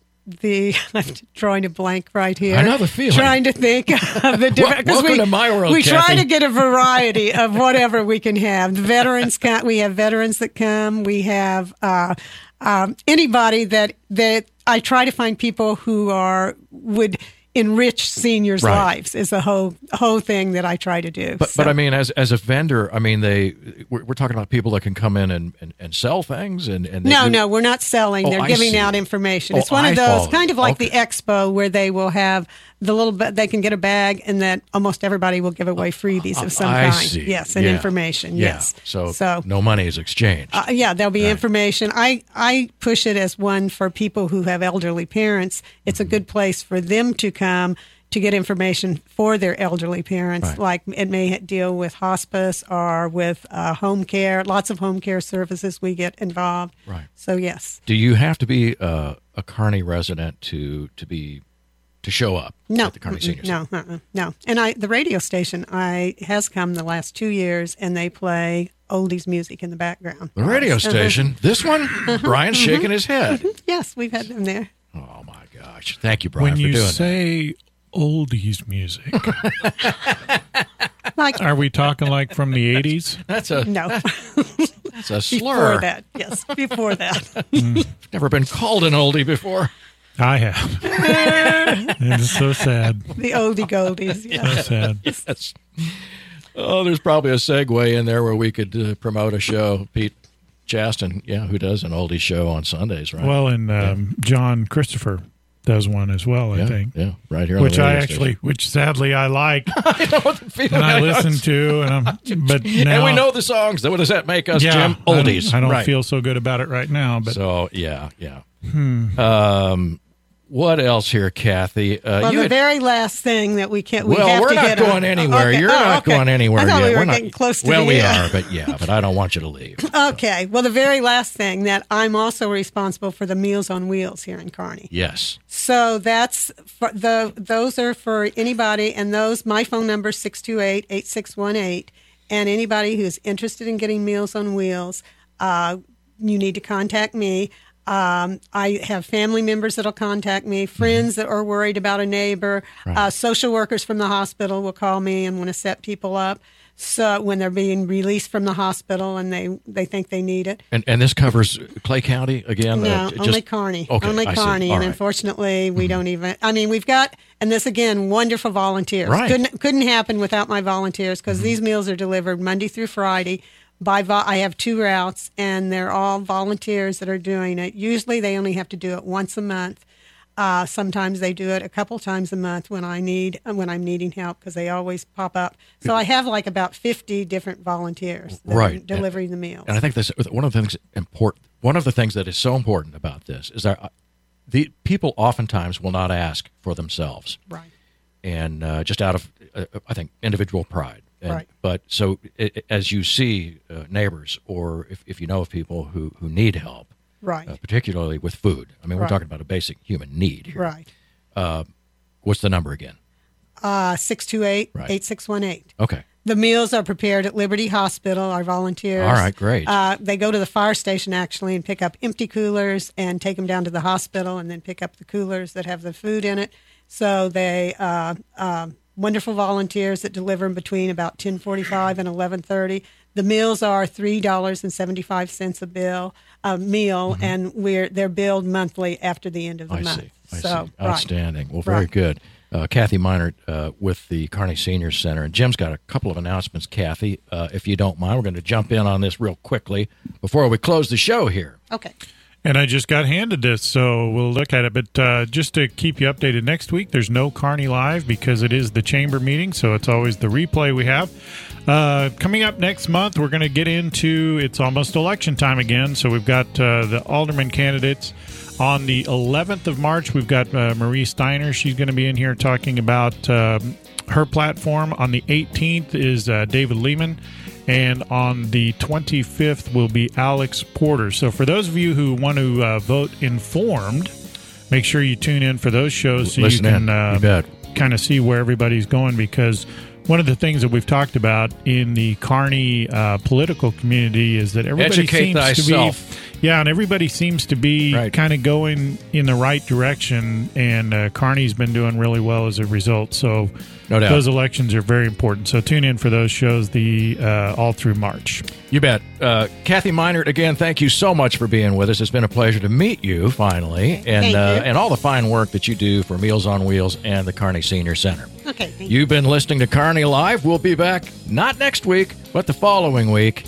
Speaker 8: the I'm drawing a blank right here.
Speaker 2: I know the feeling.
Speaker 8: Trying to think of the different.
Speaker 2: welcome
Speaker 8: we,
Speaker 2: to my world,
Speaker 8: We try to get a variety of whatever we can have. The veterans come. We have veterans that come. We have uh, um, anybody that that I try to find people who are would enrich seniors'
Speaker 2: Right.
Speaker 8: lives is the whole whole thing that I try to do.
Speaker 2: But
Speaker 8: So-
Speaker 2: but I mean, as as a vendor, I mean, they we're, we're talking about people that can come in and, and, and sell things and and
Speaker 8: no,
Speaker 2: do-
Speaker 8: no, we're not selling.
Speaker 2: Oh,
Speaker 8: They're
Speaker 2: I
Speaker 8: giving
Speaker 2: see.
Speaker 8: out information.
Speaker 2: Oh,
Speaker 8: it's one
Speaker 2: I
Speaker 8: of those
Speaker 2: follow.
Speaker 8: kind of like the expo where they will have the little. ba- They can get a bag, and that almost everybody will give away freebies of some
Speaker 2: I
Speaker 8: kind.
Speaker 2: see.
Speaker 8: Yes, and
Speaker 2: Yeah.
Speaker 8: information.
Speaker 2: Yeah.
Speaker 8: Yes.
Speaker 2: So
Speaker 8: so
Speaker 2: no money is exchanged.
Speaker 8: Uh, yeah, there'll be information. I, I push it as one for people who have elderly parents. It's a
Speaker 2: Mm-hmm.
Speaker 8: good place for them to come to get information for their elderly parents.
Speaker 2: Right.
Speaker 8: Like it may deal with hospice or with uh, home care. Lots of home care services we get involved.
Speaker 2: Right.
Speaker 8: So yes.
Speaker 2: do you have to be uh, a Kearney resident to to be to show up
Speaker 8: No,
Speaker 2: at the Kearney
Speaker 8: mm-mm,
Speaker 2: Senior Center?
Speaker 8: no, uh-uh, no. And I, the radio station, I has come the last two years, and they play oldies music in the background.
Speaker 2: The radio
Speaker 8: Uh-huh.
Speaker 2: station. This one, Brian's shaking his head.
Speaker 8: Yes, we've had them there.
Speaker 2: Oh my gosh! Thank you, Brian,
Speaker 3: when
Speaker 2: for
Speaker 3: you
Speaker 2: doing that.
Speaker 3: say oldies music,
Speaker 8: Like
Speaker 3: are we talking like from the 80s?
Speaker 2: That's a
Speaker 8: no,
Speaker 2: that's a slur.
Speaker 8: before that. Yes, before that.
Speaker 2: Never been called an oldie before.
Speaker 3: I have. And it's so sad.
Speaker 8: the oldie goldies.
Speaker 3: So sad.
Speaker 2: Yes. Oh, there's probably a segue in there where we could uh, promote a show. Pete Chaston, yeah, who does an oldie show on Sundays, right?
Speaker 3: Well, and um, John Christopher does one as well, I
Speaker 2: yeah,
Speaker 3: think.
Speaker 2: yeah, right here. on
Speaker 3: Which
Speaker 2: the
Speaker 3: I
Speaker 2: radio
Speaker 3: actually, which sadly I like,
Speaker 2: station.
Speaker 3: and I listen to, and I'm, but now
Speaker 2: and we know the songs. What does that make us,
Speaker 3: yeah,
Speaker 2: Jim?
Speaker 3: I don't-
Speaker 2: Oldies.
Speaker 3: I don't,
Speaker 2: right.
Speaker 3: feel so good about it right now, but
Speaker 2: so. Yeah, yeah.
Speaker 3: Hmm.
Speaker 2: Um, what else here, Kathy? Uh,
Speaker 8: Well, the
Speaker 2: had-
Speaker 8: very last thing that we can't. We
Speaker 2: well, we're not going
Speaker 8: on.
Speaker 2: anywhere.
Speaker 8: Okay.
Speaker 2: You're
Speaker 8: Oh,
Speaker 2: not
Speaker 8: okay.
Speaker 2: going anywhere
Speaker 8: I thought
Speaker 2: yet.
Speaker 8: we were
Speaker 2: not,
Speaker 8: getting close to
Speaker 2: well, we
Speaker 8: end.
Speaker 2: are, but yeah, but I don't want you to leave.
Speaker 8: Okay. Well, the very last thing that I'm also responsible for the Meals on Wheels here in Kearney.
Speaker 2: Yes.
Speaker 8: So that's for the those are for anybody, and those my phone number six two eight eight six one eight, and anybody who's interested in getting Meals on Wheels, uh, you need to contact me. Um, I have family members that'll contact me, friends that are worried about a neighbor, uh, social workers from the hospital will call me and want to set people up. So when they're being released from the hospital and they, they think they need it.
Speaker 2: And and this covers Clay County again.
Speaker 8: No,
Speaker 2: uh, just-
Speaker 8: only Kearney.
Speaker 2: Okay,
Speaker 8: only
Speaker 2: I.
Speaker 8: Kearney. And
Speaker 2: right. Mm-hmm.
Speaker 8: unfortunately, we don't even. I mean, we've got, and this again, wonderful volunteers.
Speaker 2: Right. Mm-hmm.
Speaker 8: Couldn't couldn't happen without my volunteers because these meals are delivered Monday through Friday. By vo- I have two routes, and they're all volunteers that are doing it. Usually, they only have to do it once a month. Uh, sometimes they do it a couple times a month when I need when I'm needing help because they always pop up. So I have like about fifty different volunteers that are
Speaker 2: Right.
Speaker 8: delivering the meals.
Speaker 2: And I think this one of the things important. One of the things that is so important about this is that uh, the people oftentimes will not ask for themselves,
Speaker 8: right.
Speaker 2: and uh, just out of uh, I think individual pride. And,
Speaker 8: Right.
Speaker 2: But so i i- as you see uh, neighbors, or if, if you know of people who who need help,
Speaker 8: Right.
Speaker 2: uh, particularly with food. I mean, we're talking about a basic human need here.
Speaker 8: Right.
Speaker 2: What's the number again?
Speaker 8: Uh, 628-8618.
Speaker 2: Okay.
Speaker 8: The meals are prepared at Liberty Hospital. Our volunteers.
Speaker 2: All right, great.
Speaker 8: Uh, they go to the fire station actually and pick up empty coolers and take them down to the hospital and then pick up the coolers that have the food in it. So they uh, uh, wonderful volunteers that deliver in between about 10:45 and 11:30. The meals are three dollars and seventy five cents a bill a meal, and we're they're billed monthly after the end of the
Speaker 2: Mm-hmm. I
Speaker 8: month.
Speaker 2: see. I
Speaker 8: so
Speaker 2: see.
Speaker 8: right.
Speaker 2: Outstanding. Well, very
Speaker 8: Right.
Speaker 2: good. Uh, Kathy Meinert uh, with the Kearney Senior Center. And Jim's got a couple of announcements, Kathy, uh, if you don't mind. We're going to jump in on this real quickly before we close the show here.
Speaker 8: Okay.
Speaker 3: And I just got handed this, so we'll look at it. But uh, just to keep you updated next week, there's no Kearney Live because it is the chamber meeting, so it's always the replay we have. Uh, coming up next month, we're going to get into it's almost election time again, so we've got uh, the alderman candidates. On the 11th of March, we've got uh, Marie Steiner. She's going to be in here talking about um her platform. On the 18th is uh, David Lehman. And on the 25th will be Alex Porter. So, for those of you who want to uh, vote informed, make sure you tune in for those shows so
Speaker 2: Listen
Speaker 3: you can uh,
Speaker 2: You
Speaker 3: kind of see where everybody's going because one of the things that we've talked about in the Kearney uh, political community is that everybody
Speaker 2: Educate
Speaker 3: seems
Speaker 2: thyself.
Speaker 3: to be yeah, and everybody seems to be
Speaker 2: Right.
Speaker 3: kind of going in the right direction, and uh, Kearney's been doing really well as a result. So
Speaker 2: No doubt.
Speaker 3: those elections are very important. So tune in for those shows the uh, all through March.
Speaker 2: You bet. Uh, Kathy Meinert, again, thank you so much for being with us. It's been a pleasure to meet you finally, and
Speaker 8: Thank
Speaker 2: uh, and all the fine work that you do for Meals on Wheels and the Kearney Senior Center.
Speaker 8: Okay. Thank you.
Speaker 2: You've been listening to Kearney Live. We'll be back not next week, but the following week.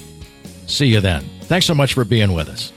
Speaker 2: See you then. Thanks so much for being with us.